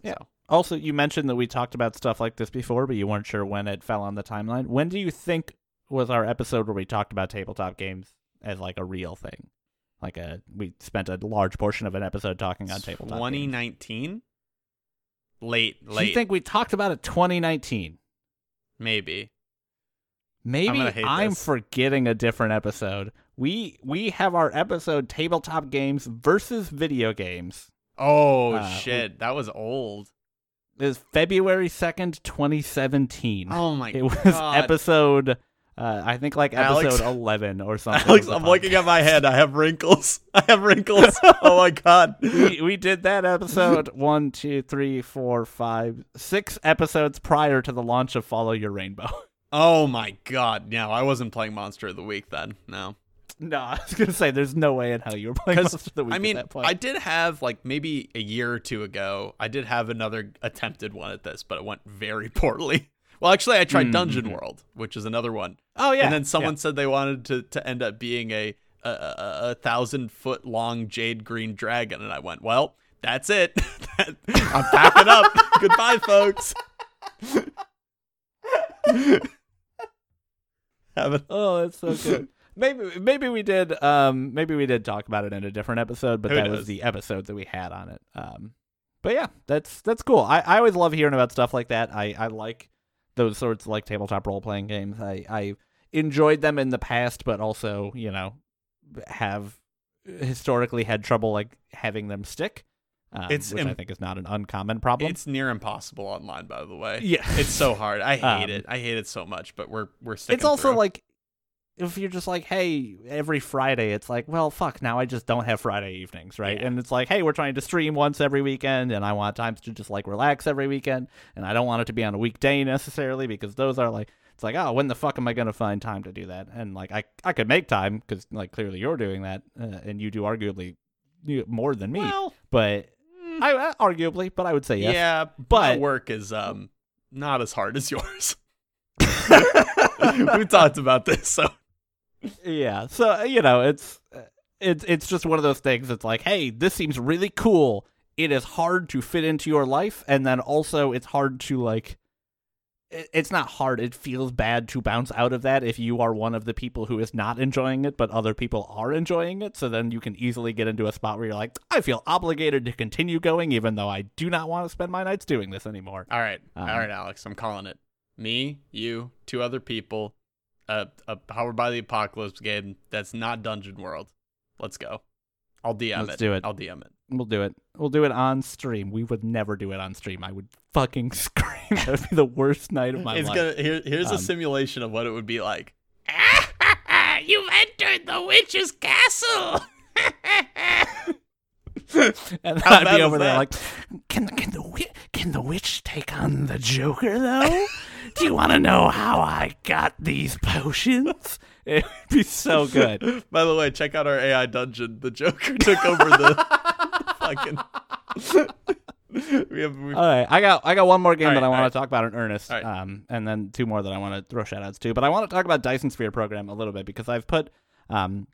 for you. Yeah. So, Also, you mentioned that we talked about stuff like this before, but you weren't sure when it fell on the timeline. When do you think was our episode where we talked about tabletop games as like a real thing? Like a we spent a large portion of an episode talking on tabletop. games. 2019, late, late. Do you think we talked about it 2019? maybe. Maybe hate I'm forgetting a different episode. We we have our episode tabletop games versus video games. Oh Uh, shit, that was old. It is February 2nd, 2017. Oh my it was god. episode uh, I think like Alex- episode 11 or (laughs) something. Alex, I'm looking at my head. I have wrinkles. (laughs) I have wrinkles. (laughs) oh my god. we, we did that episode one, two, three, four, five, six episodes prior to the launch of Follow Your Rainbow. Oh my god. No, I wasn't playing Monster of the Week then. No. no, (laughs) I was gonna say there's no way in hell you were playing most of the week. I at mean, that point. I did have like maybe a year or two ago. I did have another attempted one at this, but it went very (laughs) poorly. Well, actually, I tried Mm, Dungeon. World, which is another one. Oh yeah. and then someone said they wanted to, to end up being a a, a, a thousand foot long jade green dragon, and I went, well, that's it. (laughs) I'm packing up. Goodbye, folks. Have a- Oh, that's so good. (laughs) maybe maybe we did um maybe we did talk about it in a different episode, but Who that knows? was the episode that we had on it. Um but yeah, that's that's cool. I, I always love hearing about stuff like that. I, I like those sorts of like tabletop role playing games. I, I enjoyed them in the past, but also, you know, have historically had trouble like having them stick. Um, It's which I think is not an uncommon problem. It's near impossible online, by the way. yeah. It's so hard. I (laughs) hate Um, it. I hate it so much. But we're we're sticking. it's also through. like if you're just like hey every friday it's like well fuck now i just don't have friday evenings right Yeah. and it's like hey we're trying to stream once every weekend and i want times to just like relax every weekend and i don't want it to be on a weekday necessarily because those are like it's like oh when the fuck am i going to find time to do that and like i i could make time because like clearly you're doing that uh, and you do arguably more than me well, but i uh, arguably but i would say yes. Yeah, but- work is um not as hard as (laughs) yours. (laughs) we talked about this, so. Yeah so uh, you know it's uh, it's it's just one of those things it's like hey this seems really cool. It is hard to fit into your life and then also it's hard to like it's not hard it feels bad to bounce out of that if you are one of the people who is not enjoying it but other people are enjoying it so then you can easily get into a spot where you're like i feel obligated to continue going even though i do not want to spend my nights doing this anymore all right, Um, all right, Alex, I'm calling it. Me, you, two other people, a a Powered by the Apocalypse game that's not Dungeon World. Let's go. I'll DM Let's it. do it. I'll DM it. We'll do it. We'll do it on stream. We would never do it on stream. I would fucking (laughs) scream. that would be the worst night of my it's life. gonna here, here's Um, a simulation of what it would be like. (laughs) You've entered the witch's castle. (laughs) and How I'd be over there that? like, can can the wi- can the witch take on the Joker though? do you want to know how I got these potions? It'd be so good. By the way, check out our AI dungeon. The Joker took over the fucking. (laughs) we have we, All right, I got I got one more game All that I want right. to talk about in earnest, right. um, and then two more that I want to throw shout outs to. But I want to talk about Dyson Sphere program a little bit because I've put um,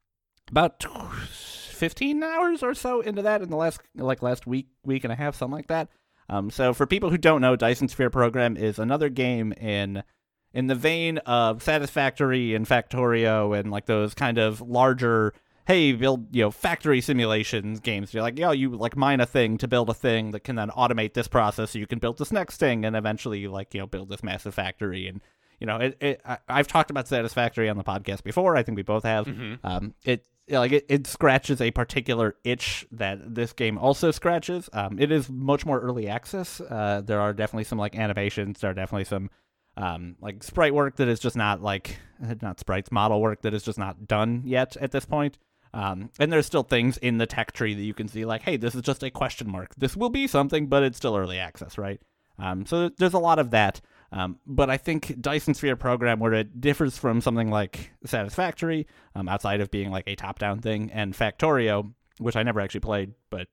about fifteen hours or so into that in the last like last week week and a half, something like that. Um, so for people who don't know, Dyson Sphere program is another game in in the vein of Satisfactory and Factorio and like those kind of larger hey build you know factory simulations games. You're like yo you like mine a thing to build a thing that can then automate this process so you can build this next thing and eventually you like you know build this massive factory. And you know it, it I, i've talked about satisfactory on the podcast before. I think we both have. Mhm. um it like it, it scratches a particular itch that this game also scratches. Um it is much more early access. Uh there are definitely some like animations. There are definitely some um, like sprite work that is just not like (laughs) not sprites model work that is just not done yet at this point. Um, and there's still things in the tech tree that you can see like, hey, this is just a question mark. This will be something, but it's still early access, right? Um, so there's a lot of that. Um, but I think Dyson Sphere program, where it differs from something like Satisfactory, um, outside of being like a top-down thing, and Factorio, which I never actually played, but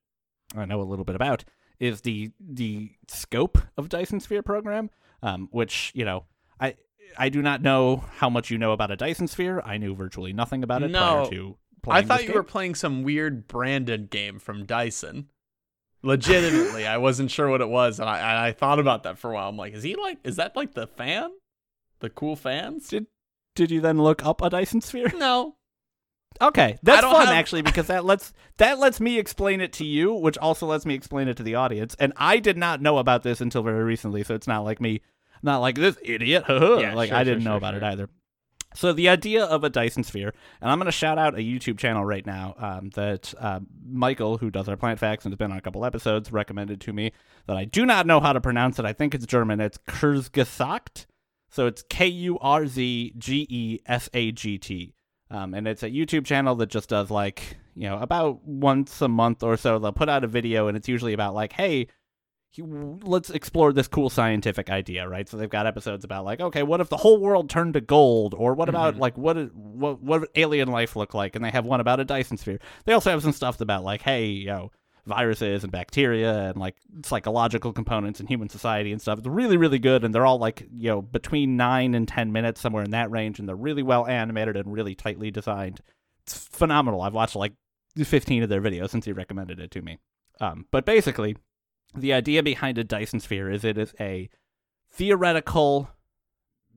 I know a little bit about, is the the scope of Dyson Sphere program, um, which you know I I do not know how much you know about a Dyson Sphere. I knew virtually nothing about it No. prior to. I thought you were playing some weird branded game from Dyson. Legitimately, I wasn't sure what it was, and I and I thought about that for a while. I'm like, is he like, is that like the fan, the cool fans? Did Did you then look up a Dyson Sphere? No, Okay, that's fun have- actually because that lets that lets me explain it to you, which also lets me explain it to the audience. And I did not know about this until very recently, so it's not like me, not like this idiot. (laughs) Yeah, like sure, I didn't know sure, about sure. it either. So the idea of a Dyson Sphere, and I'm going to shout out a YouTube channel right now um, that uh, Michael, who does our plant facts and has been on a couple episodes, recommended to me. That I do not know how to pronounce it. I think it's German. It's Kurzgesagt. So it's K U R Z G E S A G T. Um, and it's a YouTube channel that just does like, you know, about once a month or so, they'll put out a video and it's usually about like, hey, you- let's explore this cool scientific idea, right? So they've got episodes about like, okay, what if the whole world turned to gold, or what about Mhm. like what what what alien life look like? And they have one about a Dyson sphere. They also have some stuff about like, hey, you know, viruses and bacteria and like psychological components in human society and stuff. It's really, really good, and they're all like you know between nine and ten minutes, somewhere in that range, and they're really well animated and really tightly designed. It's phenomenal. I've watched like fifteen of their videos since he recommended it to me. Um, but basically, the idea behind a Dyson sphere is it is a theoretical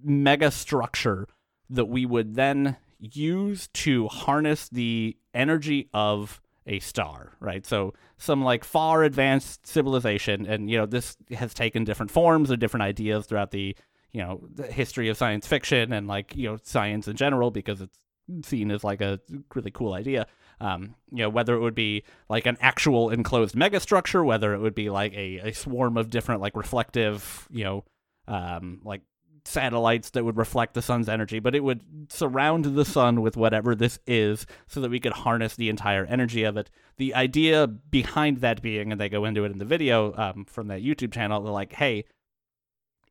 mega structure that we would then use to harness the energy of a star, right? So some like far advanced civilization, and you know this has taken different forms or different ideas throughout the you know the history of science fiction and like you know science in general because it's seen as like a really cool idea. Um, you know whether it would be like an actual enclosed megastructure, whether it would be like a, a swarm of different like reflective you know um, like satellites that would reflect the sun's energy, but it would surround the sun with whatever this is so that we could harness the entire energy of it. The idea behind that being, and they go into it in the video um, from that YouTube channel, they're like, hey,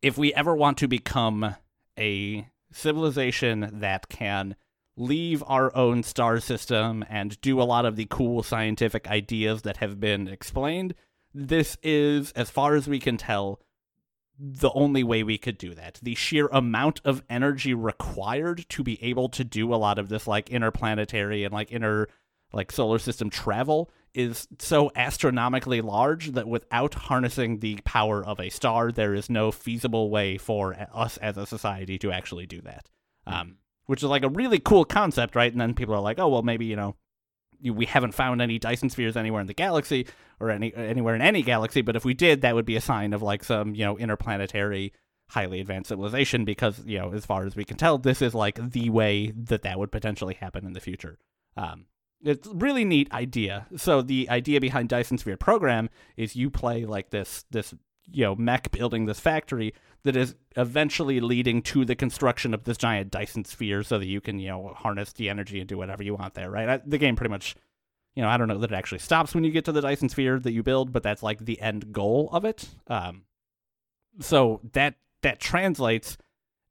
if we ever want to become a civilization that can leave our own star system and do a lot of the cool scientific ideas that have been explained, this is, as far as we can tell, the only way we could do that. The sheer amount of energy required to be able to do a lot of this like interplanetary and like inner like solar system travel is so astronomically large that without harnessing the power of a star, there is no feasible way for us as a society to actually do that. Um, which is like a really cool concept, right? And then people are like, oh, well, maybe, you know, we haven't found any Dyson spheres anywhere in the galaxy or any anywhere in any galaxy. But if we did, that would be a sign of like some you know interplanetary highly advanced civilization because you know as far as we can tell, this is like the way that that would potentially happen in the future. Um, it's really neat idea. So the idea behind Dyson Sphere program is you play like this this you know mech building this factory that is eventually leading to the construction of this giant Dyson sphere so that you can, you know, harness the energy and do whatever you want there, right? The game pretty much, you know, I don't know that it actually stops when you get to the Dyson sphere that you build, but that's like the end goal of it. Um, so that that translates,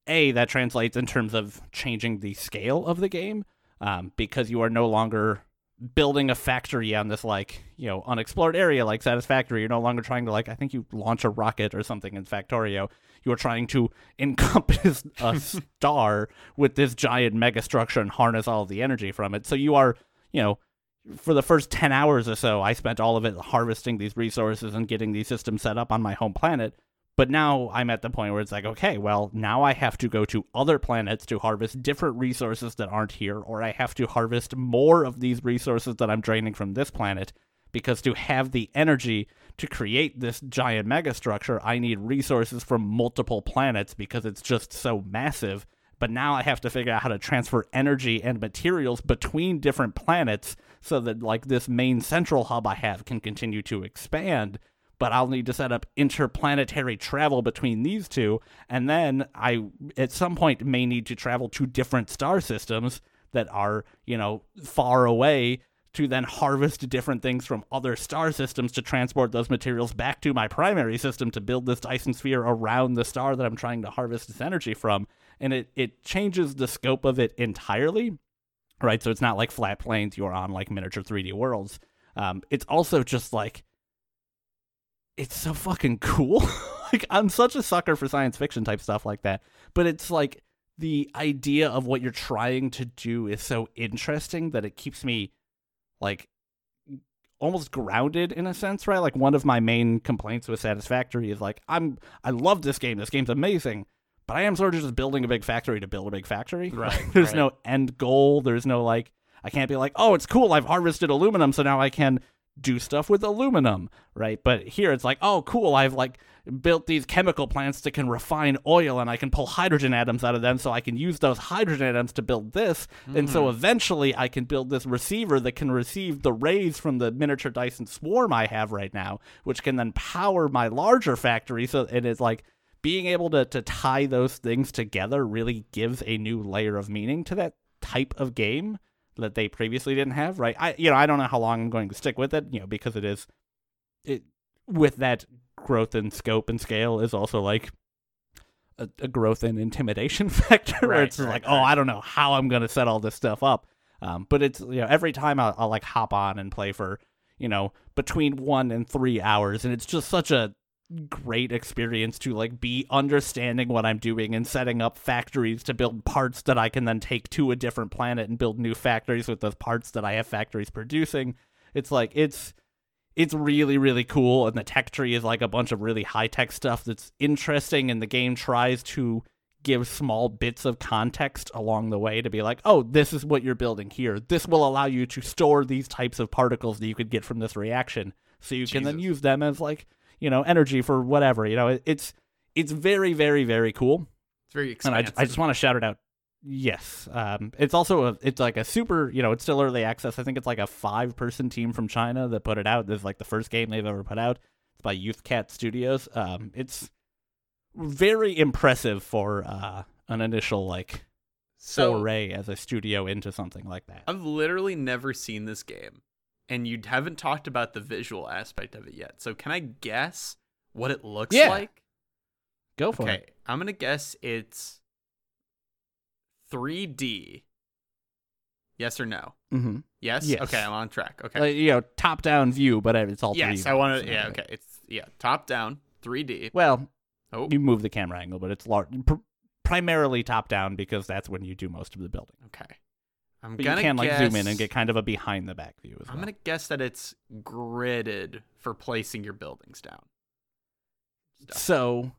a that translates in terms of changing the scale of the game, um, because you are no longer building a factory on this like you know unexplored area like satisfactory you're no longer trying to like i think you launch a rocket or something in factorio you are trying to encompass (laughs) a star with this giant megastructure and harness all the energy from it so you are you know for the first 10 hours or so i spent all of it harvesting these resources and getting these systems set up on my home planet but now I'm at the point where it's like, okay, well, now I have to go to other planets to harvest different resources that aren't here, or I have to harvest more of these resources that I'm draining from this planet. Because to have the energy to create this giant megastructure, I need resources from multiple planets because it's just so massive. But now I have to figure out how to transfer energy and materials between different planets so that, like, this main central hub I have can continue to expand but I'll need to set up interplanetary travel between these two. And then I, at some point, may need to travel to different star systems that are, you know, far away to then harvest different things from other star systems to transport those materials back to my primary system to build this Dyson sphere around the star that I'm trying to harvest this energy from. And it, it changes the scope of it entirely, right? So it's not like flat planes, you're on like miniature 3D worlds. Um, it's also just like it's so fucking (laughs) cool. like I'm such a sucker for science fiction type stuff like that. But it's like the idea of what you're trying to do is so interesting that it keeps me like almost grounded in a sense, right? Like one of my main complaints with Satisfactory is like I'm I love this game. This game's amazing. But I am sort of just building a big factory to build a big factory. Right. (laughs) there's right. no end goal. There's no like I can't be like, "Oh, it's cool. I've harvested aluminum, so now I can do stuff with aluminum, right? But here it's like, oh, cool, I've like built these chemical plants that can refine oil and I can pull hydrogen atoms out of them so I can use those hydrogen atoms to build this. Mm-hmm. And so mm-hmm. eventually I can build this receiver that can receive the rays from the miniature Dyson swarm I have right now, which can then power my larger factory. So it is like being able to, to tie those things together really gives a new layer of meaning to that type of game that they previously didn't have, right? I you know, I don't know how long I'm going to stick with it, you know, because it is it with that growth in scope and scale is also like a, a growth in intimidation (laughs) factor right, where it's right, like, right. oh, I don't know how I'm going to set all this stuff up. Um, but it's you know every time I'll, I'll, like hop on and play for you know, between one and three hours. And it's just such a great experience to like be understanding what I'm doing and setting up factories to build parts that I can then take to a different planet and build new factories with those parts that I have factories producing. It's like it's it's really really cool and the tech tree is like a bunch of really high tech stuff that's interesting and the game tries to give small bits of context along the way to be like, "Oh, this is what you're building here. This will allow you to store these types of particles that you could get from this reaction." So you can then use them as like you know energy for whatever you know it's it's very very very cool It's very and I. I just want to shout it out yes um it's also a it's like a super you know it's still early access i think it's like a five person team from china that put it out this is like the first game they've ever put out it's by Youthcat studios um it's very impressive for uh an initial like so foray as a studio into something like that I've literally never seen this game, and you haven't talked about the visual aspect of it yet. So can I guess what it looks Yeah, like? go for it. Okay, it I'm gonna guess it's 3D. Yes or no? mm-hmm. Yes. Yes. Okay, I'm on track. Okay. like, you know top down view but it's all yes, 3D. I want to. Yeah. Okay. It's yeah, top down, 3D. well Oh. you move the camera angle, but it's lar- pr- primarily top down because that's when you do most of the building. Okay. I'm But gonna you can like zoom in and get kind of a behind the back view as I'm well. gonna guess that it's gridded for placing your buildings down. So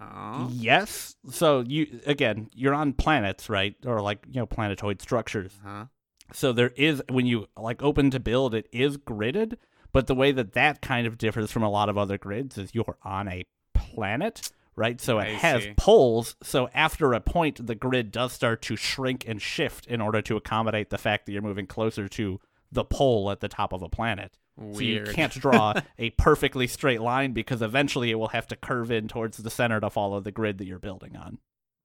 Oh. yes, so you again you're on planets, right, or like you know planetoid structures. Huh. So there is when you like open to build, it is gridded, but the way that that kind of differs from a lot of other grids is you're on a planet, right? So it I has see. poles. So after a point, the grid does start to shrink and shift in order to accommodate the fact that you're moving closer to the pole at the top of a planet. So you can't draw (laughs) a perfectly straight line because eventually it will have to curve in towards the center to follow the grid that you're building on.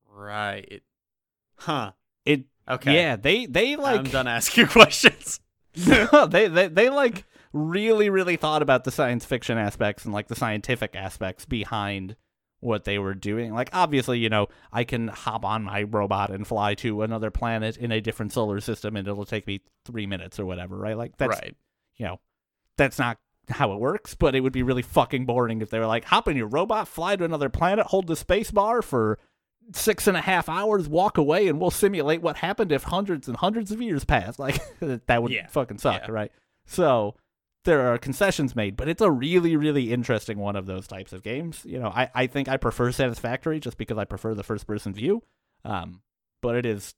Right. Huh. It Okay. yeah, they they like I'm done asking (laughs) questions. (laughs) they, they they like really really thought about the science fiction aspects and like the scientific aspects behind what they were doing. Like obviously, you know, I can hop on my robot and fly to another planet in a different solar system and it'll take me 3 minutes or whatever, right? Like that's right. you know, that's not how it works, but it would be really fucking boring if they were like, hop in your robot, fly to another planet, hold the space bar for six and a half hours, walk away, and we'll simulate what happened if hundreds and hundreds of years passed. (laughs) Like, that would Yeah. fucking suck, Yeah. right? So, there are concessions made, but it's a really, really interesting one of those types of games. You know, I, I think I prefer Satisfactory just because I prefer the first person view. Um, but it is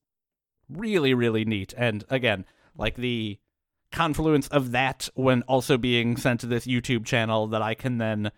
really, really neat. And again, like the confluence of that when also being sent to this YouTube channel that I can then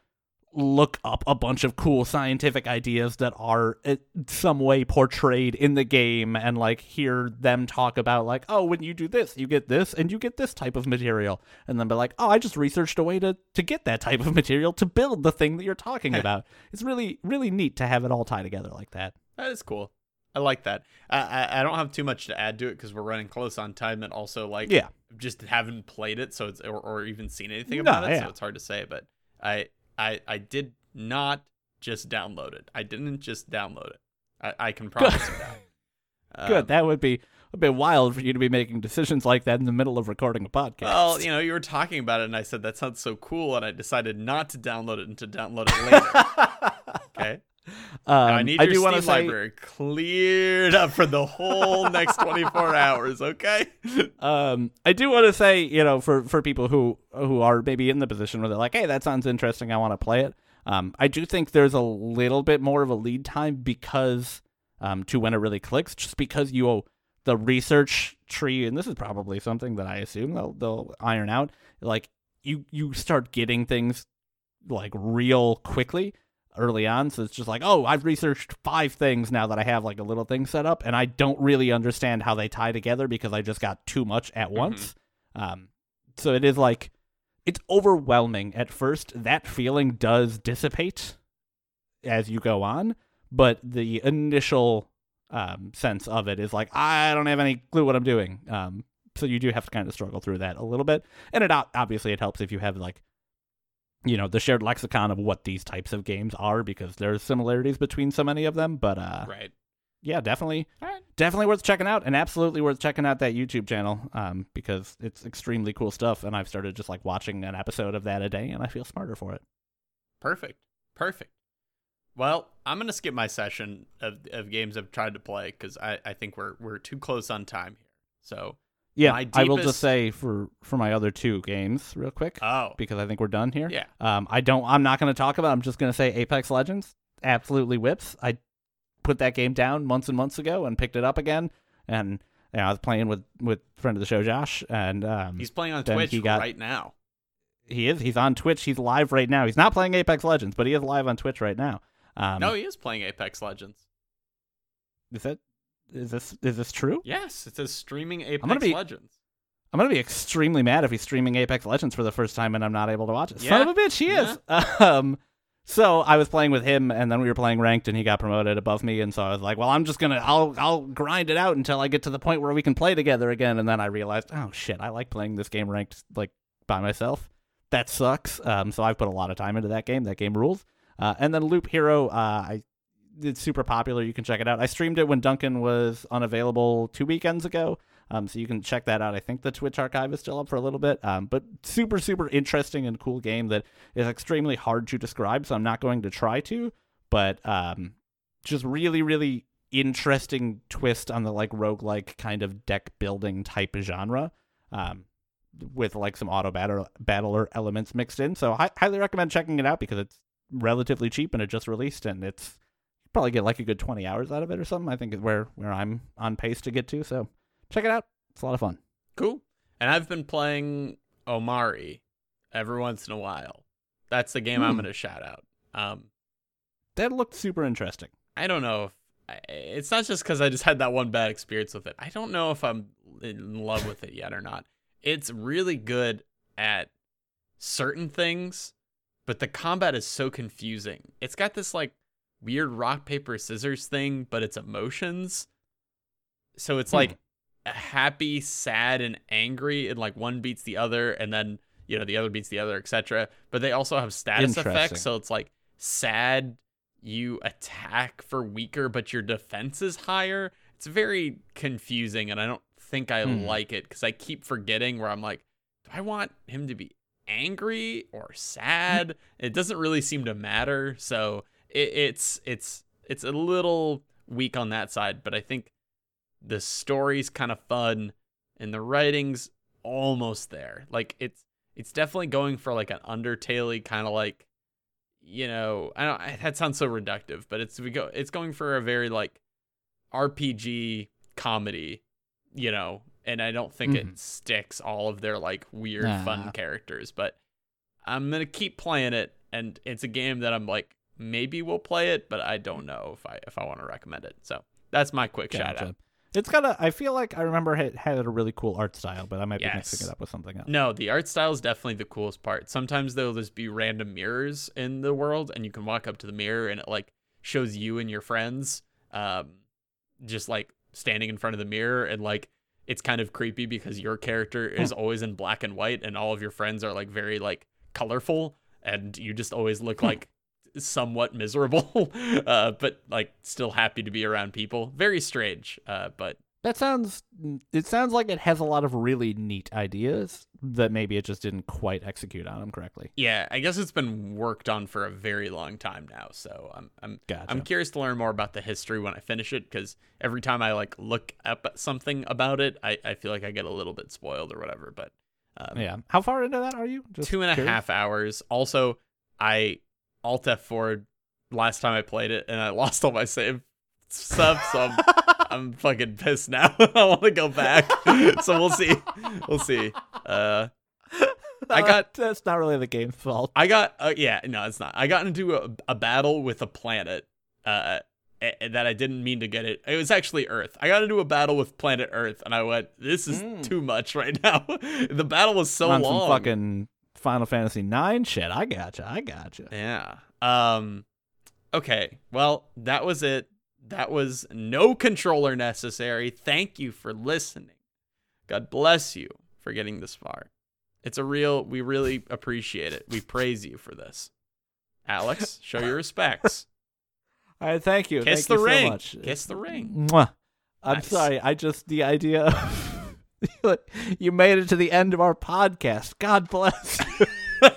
look up a bunch of cool scientific ideas that are in some way portrayed in the game and like hear them talk about like oh when you do this you get this and you get this type of material and then be like oh I just researched a way to to get that type of material to build the thing that you're talking (laughs) about it's really really neat to have it all tie together like that That is cool. I like that. I I, I don't have too much to add to it because we're running close on time, and also like yeah just haven't played it, so it's or, or even seen anything No, about it, yeah. so it's hard to say. But I I I did not just download it. I didn't just download it. I, I can promise you that. (laughs) good Um, that would be a bit wild for you to be making decisions like that in the middle of recording a podcast Well, you know, you were talking about it, and I said that sounds so cool, and I decided not to download it and to download it later. (laughs) okay, um, I need I your do want Steam to say library cleared up for the whole next 24 hours. Okay. um, I do want to say, you know, for for people who who are maybe in the position where they're like, "Hey, that sounds interesting. I want to play it." Um, I do think there's a little bit more of a lead time because um, to when it really clicks, just because you the research tree, and this is probably something that I assume they'll they'll iron out. Like you you start getting things like real quickly early on. So it's just like, oh, I've researched five things now that I have like a little thing set up, and I don't really understand how they tie together because I just got too much at once. Um, so it is like it's overwhelming at first. That feeling does dissipate as you go on, but the initial um, sense of it is like I don't have any clue what I'm doing. Um, so you do have to kind of struggle through that a little bit, and it obviously it helps if you have like you know the shared lexicon of what these types of games are because there's similarities between so many of them. But uh, Right. yeah, definitely, right. definitely worth checking out, and absolutely worth checking out that YouTube channel um, because it's extremely cool stuff. And I've started just like watching an episode of that a day, and I feel smarter for it. Perfect. Perfect. Well, I'm gonna skip my session of, of games I've tried to play because I, I think we're we're too close on time here. So Yeah, My I will just say for for my other two games, real quick, oh because I think we're done here. yeah, Um, I don't. I'm not going to talk about. I'm just going to say Apex Legends absolutely whips. I put that game down months and months ago and picked it up again, and you know, I was playing with with friend of the show Josh, and um, he's playing on Twitch he got- right now. he is he's on Twitch. He's live right now. He's not playing Apex Legends, but he is live on Twitch right now. Um, no, he is playing Apex Legends. is that is this is this true? Yes, it says streaming Apex be- Legends. I'm gonna be extremely mad if he's streaming Apex Legends for the first time and I'm not able to watch it. Son of a bitch, he is. Um, so I was playing with him, and then we were playing ranked, and he got promoted above me, and so I was like, "Well, I'm just gonna, I'll, I'll grind it out until I get to the point where we can play together again." And then I realized, oh shit, I like playing this game ranked like by myself. That sucks. Um, so I've put a lot of time into that game. That game rules. Uh, and then Loop Hero, uh, I it's super popular. You can check it out. I streamed it when Duncan was unavailable two weekends ago. Um, so you can check that out. I think the Twitch archive is still up for a little bit. Um, but super, super interesting and cool game that is extremely hard to describe. So I'm not going to try to, but um, just really, really interesting twist on the like roguelike kind of deck building type of genre. Um, with like some auto battle battler elements mixed in. So I highly recommend checking it out because it's relatively cheap and it just released and it's probably get like a good 20 hours out of it or something. I think is where where I'm on pace to get to. So check it out. It's a lot of fun. Cool. And I've been playing Omori every once in a while. That's the game I'm Hmm. going to shout out. Um, That looked super interesting. I don't know if I- it's not just because I just had that one bad experience with it. I don't know if I'm in love with it yet or not. It's really good at certain things, but the combat is so confusing. It's got this like weird rock paper scissors thing, but it's emotions. So it's Hmm. like happy, sad, and angry, and like one beats the other, and then you know the other beats the other, etc. But they also have status effects, so it's like sad you attack for weaker, but your defense is higher. It's very confusing, and I don't think I Hmm. like it because I keep forgetting where I'm like, do I want him to be angry or sad? it doesn't really seem to matter. So it, it's it's it's a little weak on that side, but I think the story's kind of fun and the writing's almost there. Like it's it's definitely going for like an Undertale kind of like you know, I don't that sounds so reductive, but it's we go it's going for a very like RPG comedy, you know, and I don't think Mhm. it sticks all of their like weird Nah. fun characters, but I'm going to keep playing it and it's a game that I'm like maybe we'll play it, but I don't know if I if I want to recommend it. So, that's my quick shout Gotcha. out. It's got a. I feel like I remember it had a really cool art style, but I might be mixing it up with something else. No, the art style is definitely the coolest part. Sometimes there'll just be random mirrors in the world, and you can walk up to the mirror, and it like shows you and your friends, um, just like standing in front of the mirror, and like it's kind of creepy because your character is always in black and white, and all of your friends are like very like colorful, and you just always look like somewhat miserable, (laughs) uh, but like still happy to be around people. Very strange, uh, but That sounds. It sounds like it has a lot of really neat ideas that maybe it just didn't quite execute on them correctly. Yeah, I guess it's been worked on for a very long time now. So I'm I'm Gotcha. I'm curious to learn more about the history when I finish it because every time I like look up something about it, I, I feel like I get a little bit spoiled or whatever. But um, yeah. How far into that are you? Just two and a half hours. Also, I alt F4 last time I played it and I (laughs) lost all my save stuff. So I'm, (laughs) I'm fucking pissed now. (laughs) I want to go back. so we'll see. We'll see. Uh, I got- That's not really the game's fault. I got uh, yeah, no, it's not. I got into a, a battle with a planet uh a- that I didn't mean to get it. It was actually Earth. I got into a battle with planet Earth and I went, this is Mm. too much right now. the battle was so on long. fucking Final Fantasy Nine shit. I gotcha. I gotcha. Yeah. Um okay. Well, that was it. That was no controller necessary. Thank you for listening. God bless you for getting this far. It's a real we really (laughs) appreciate it. We praise you for this. Alex, show your respects. (laughs) All right, thank you. Kiss thank the you ring. so much. Kiss the ring. Mwah. I'm Nice. sorry. I just the idea of (laughs) (laughs) you made it to the end of our podcast. God bless. you. (laughs)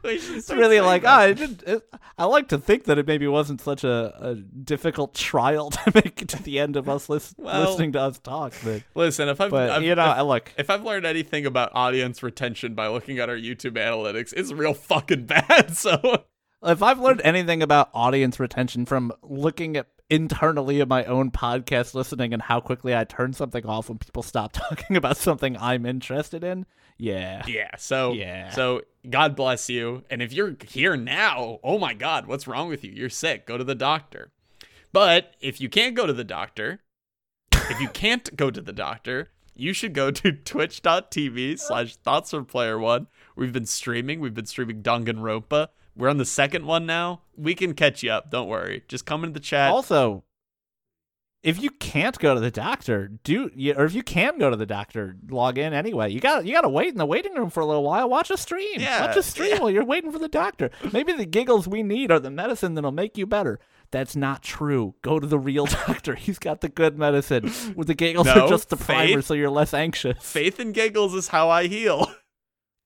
(laughs) It's really like ah, I did. It, I like to think that it maybe wasn't such a, a difficult trial to make it to the end of us Well- listening to us talk. But, Listen, if I've, but I've- you know, if, look. if I've learned anything about audience retention by looking at our YouTube analytics, it's real fucking bad. So If I've learned anything about audience retention from looking at internally at my own podcast listening and how quickly I turn something off when people stop (laughs) talking about something I'm interested in, yeah. yeah, so Yeah. so God bless you. And if you're here now, oh my God, what's wrong with you? You're sick. Go to the doctor. But if you can't go to the doctor, if you can't go to the doctor, you should go to (laughs) twitch.tv slash thoughts from player one. We've been streaming. We've been streaming Danganronpa. We're on the second one now. We can catch you up. Don't worry. Just come into the chat. Also, if you can't go to the doctor, do you, or if you can go to the doctor, log in anyway. You got you got to wait in the waiting room for a little while. Watch a stream. Yeah, Watch a stream yeah. while you're waiting for the doctor. Maybe the giggles we need are the medicine that'll make you better. That's not true. Go to the real (laughs) doctor. He's got the good medicine. With the giggles No, are just the primer, Faith. so you're less anxious. Faith in giggles is how I heal. (laughs)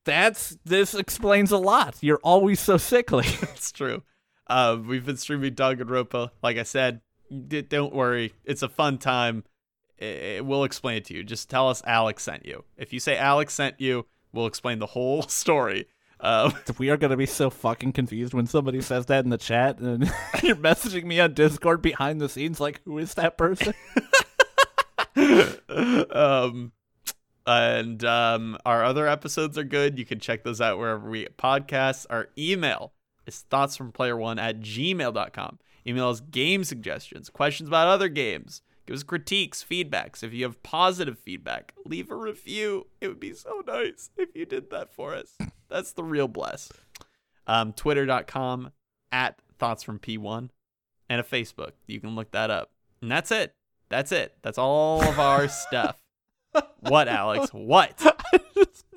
That's this explains a lot. You're always so sickly. (laughs) It's true. Uh, we've been streaming Danganronpa. Like I said, d- don't worry. It's a fun time. I- I- we'll explain it to you. Just tell us Alex sent you. If you say Alex sent you, we'll explain the whole (laughs) story. Uh, (laughs) we are gonna be so fucking confused when somebody says that in the chat and you're messaging me on Discord behind the scenes like who is that person? um, and um, our other episodes are good. You can check those out wherever we get podcasts. Our email is thoughtsfromplayer1 at gmail.com. Email us game suggestions, questions about other games. Give us critiques, feedbacks. If you have positive feedback, leave a review. It would be so nice if you did that for us. That's the real bless. Um, Twitter.com at thoughts from P1 and a Facebook. You can look that up. And that's it. That's it. That's all of our (laughs) stuff. What, Alex? What?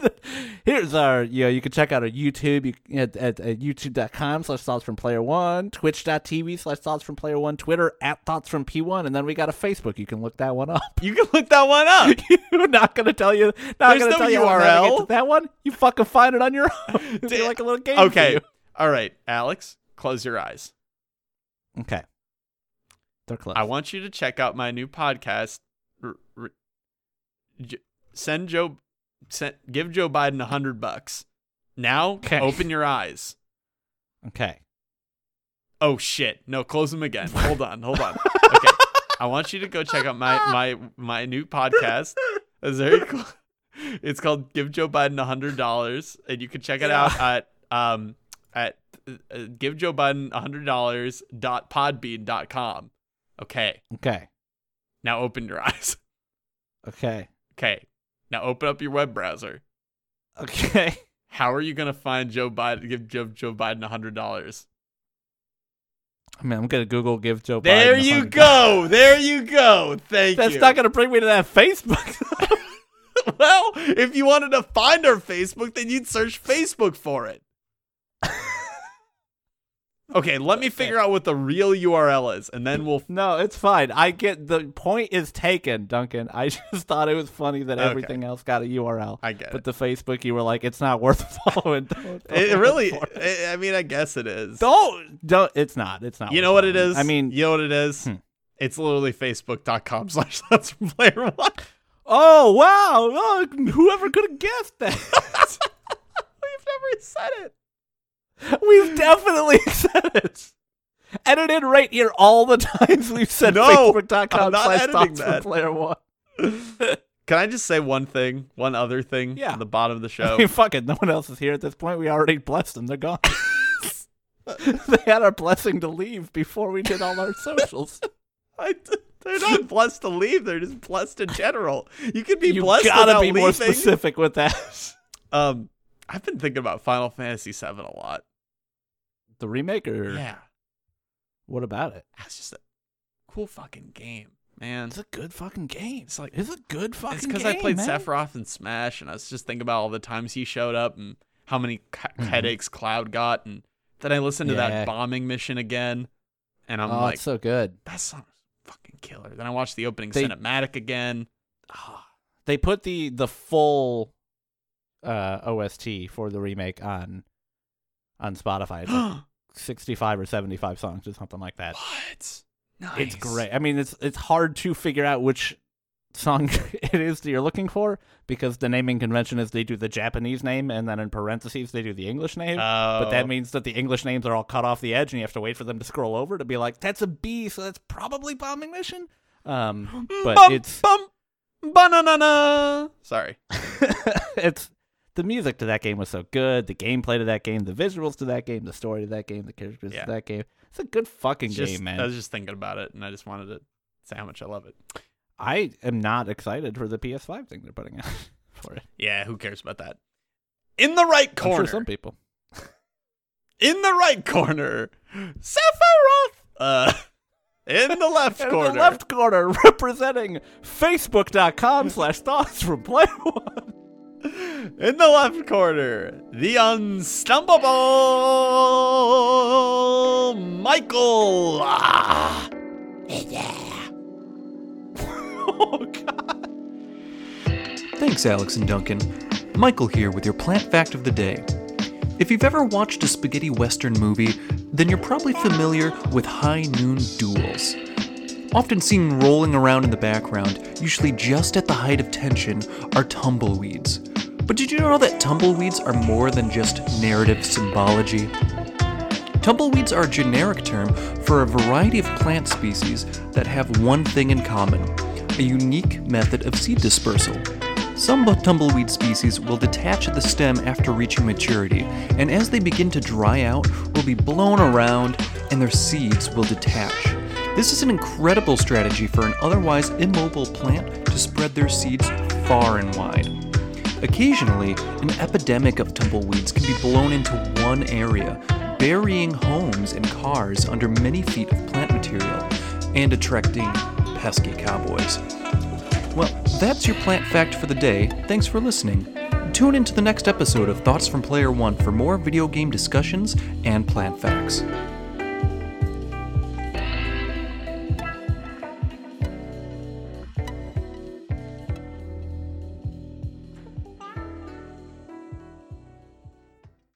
(laughs) Here's our, you know, you can check out our YouTube you, at, at, at youtube.com slash thoughts from player one, twitch.tv slash thoughts from player one, Twitter at thoughts from P1, and then we got a Facebook. You can look that one up. You can look that one up. (laughs) You're not going to tell you, not going to no tell you to URL. to that one. You fucking find it on your own. (laughs) Be like a little game. Okay. All right, Alex, close your eyes. Okay. They're close. I want you to check out my new podcast. R- r- J- send Joe, send, give Joe Biden a hundred bucks. Now, Okay. open your eyes. okay. Oh shit! No, close them again. (laughs) Hold on, hold on. Okay, I want you to go check out my my my new podcast. It's very cool. It's called "Give Joe Biden a Hundred Dollars," and you can check it out at um at uh, give Joe Biden a hundred dollars dot podbean dot com. Okay, Okay. now open your (laughs) eyes. Okay. Okay, now open up your web browser. Okay. (laughs) How are you gonna find Joe Biden? Give Joe Joe Biden a hundred dollars. I mean, I'm gonna Google give Joe Biden. There a you go. There you go. Thank That's you. That's not gonna bring me to that Facebook. (laughs) well, if you wanted to find our Facebook, then you'd search Facebook for it. Okay, let me figure out what the real URL is, and then we'll. no, it's fine. I get the point is taken, Duncan. I (laughs) just thought it was funny that Okay. everything else got a URL. I get But it. the Facebook, you were like, it's not worth (laughs) following. Don't- don't It really. (laughs) it. I mean, I guess it is. Don't don't. It's not. It's not. You know what it is? I mean, you know what it is? Hmm. It's literally facebook.com slash that's from player one. oh wow! Oh, whoever could have guessed that? We've never said it. We've definitely (laughs) said it. Edited right here all the times we've said No, Facebook.com slash editing thoughts that. player one. (laughs) Can I just say one thing? One other thing? Yeah. At the bottom of the I show. mean, fuck it. No one else is here at this point. We already blessed them. They're gone. (laughs) they had our blessing to leave before we did all our socials. I, they're not blessed to leave. They're just blessed in general. You can be you blessed gotta be more specific with that. Um, I've been thinking about Final Fantasy VII a lot. The remake, or Yeah, what about it? that's just a cool fucking game, man. It's a good fucking game. It's like It's a good fucking it's because I played man. Sephiroth in Smash, and I was just thinking about all the times he showed up and how many headaches mm-hmm. Cloud got, and then I listened to Yeah. that bombing mission again. and I'm oh, like, it's so good. that song is fucking killer. Then I watched the opening They- cinematic again. Ah. They put the the full uh, OST for the remake on on Spotify. It's like (gasps) 65 or 75 songs or something like that. what? Nice. It's great. I mean, it's it's hard to figure out which song (laughs) it is that you're looking for because the naming convention is they do the Japanese name and then in parentheses they do the English name. Oh. But that Oh. means that the English names are all cut off the edge, and you have to wait for them to scroll over to be like, "That's a B, so that's probably bombing mission." Um, but bum, it's bum, banana. Sorry. (laughs) it's the music to that game was so good, the gameplay to that game, the visuals to that game, the story to that game, the characters Yeah. to that game. It's a good fucking Just- game, man. I was just thinking about it, and I just wanted to say how much I love it. I am not excited for the PS5 thing they're putting out (laughs) for it. Yeah, who cares about that? In the right corner. sure some people. in the right corner, Sephiroth. Uh, (laughs) in the left In corner. the left corner, representing Facebook.com slash thoughts from Play One. In the left corner, the unstoppable Michael. Ah. (laughs) oh, God. Thanks, Alex and Duncan. Michael here with your plant fact of the day. If you've ever watched a spaghetti western movie, then you're probably familiar with high noon duels. Often seen rolling around in the background, usually just at the height of tension, are tumbleweeds. But did you know that tumbleweeds are more than just narrative symbology? Tumbleweeds are a generic term for a variety of plant species that have one thing in common a unique method of seed dispersal. Some tumbleweed species will detach at the stem after reaching maturity, and as they begin to dry out, will be blown around and their seeds will detach. This is an incredible strategy for an otherwise immobile plant to spread their seeds far and wide. Occasionally, an epidemic of tumbleweeds can be blown into one area, burying homes and cars under many feet of plant material and attracting pesky cowboys. Well, that's your plant fact for the day. Thanks for listening. Tune into the next episode of Thoughts from Player One for more video game discussions and plant facts.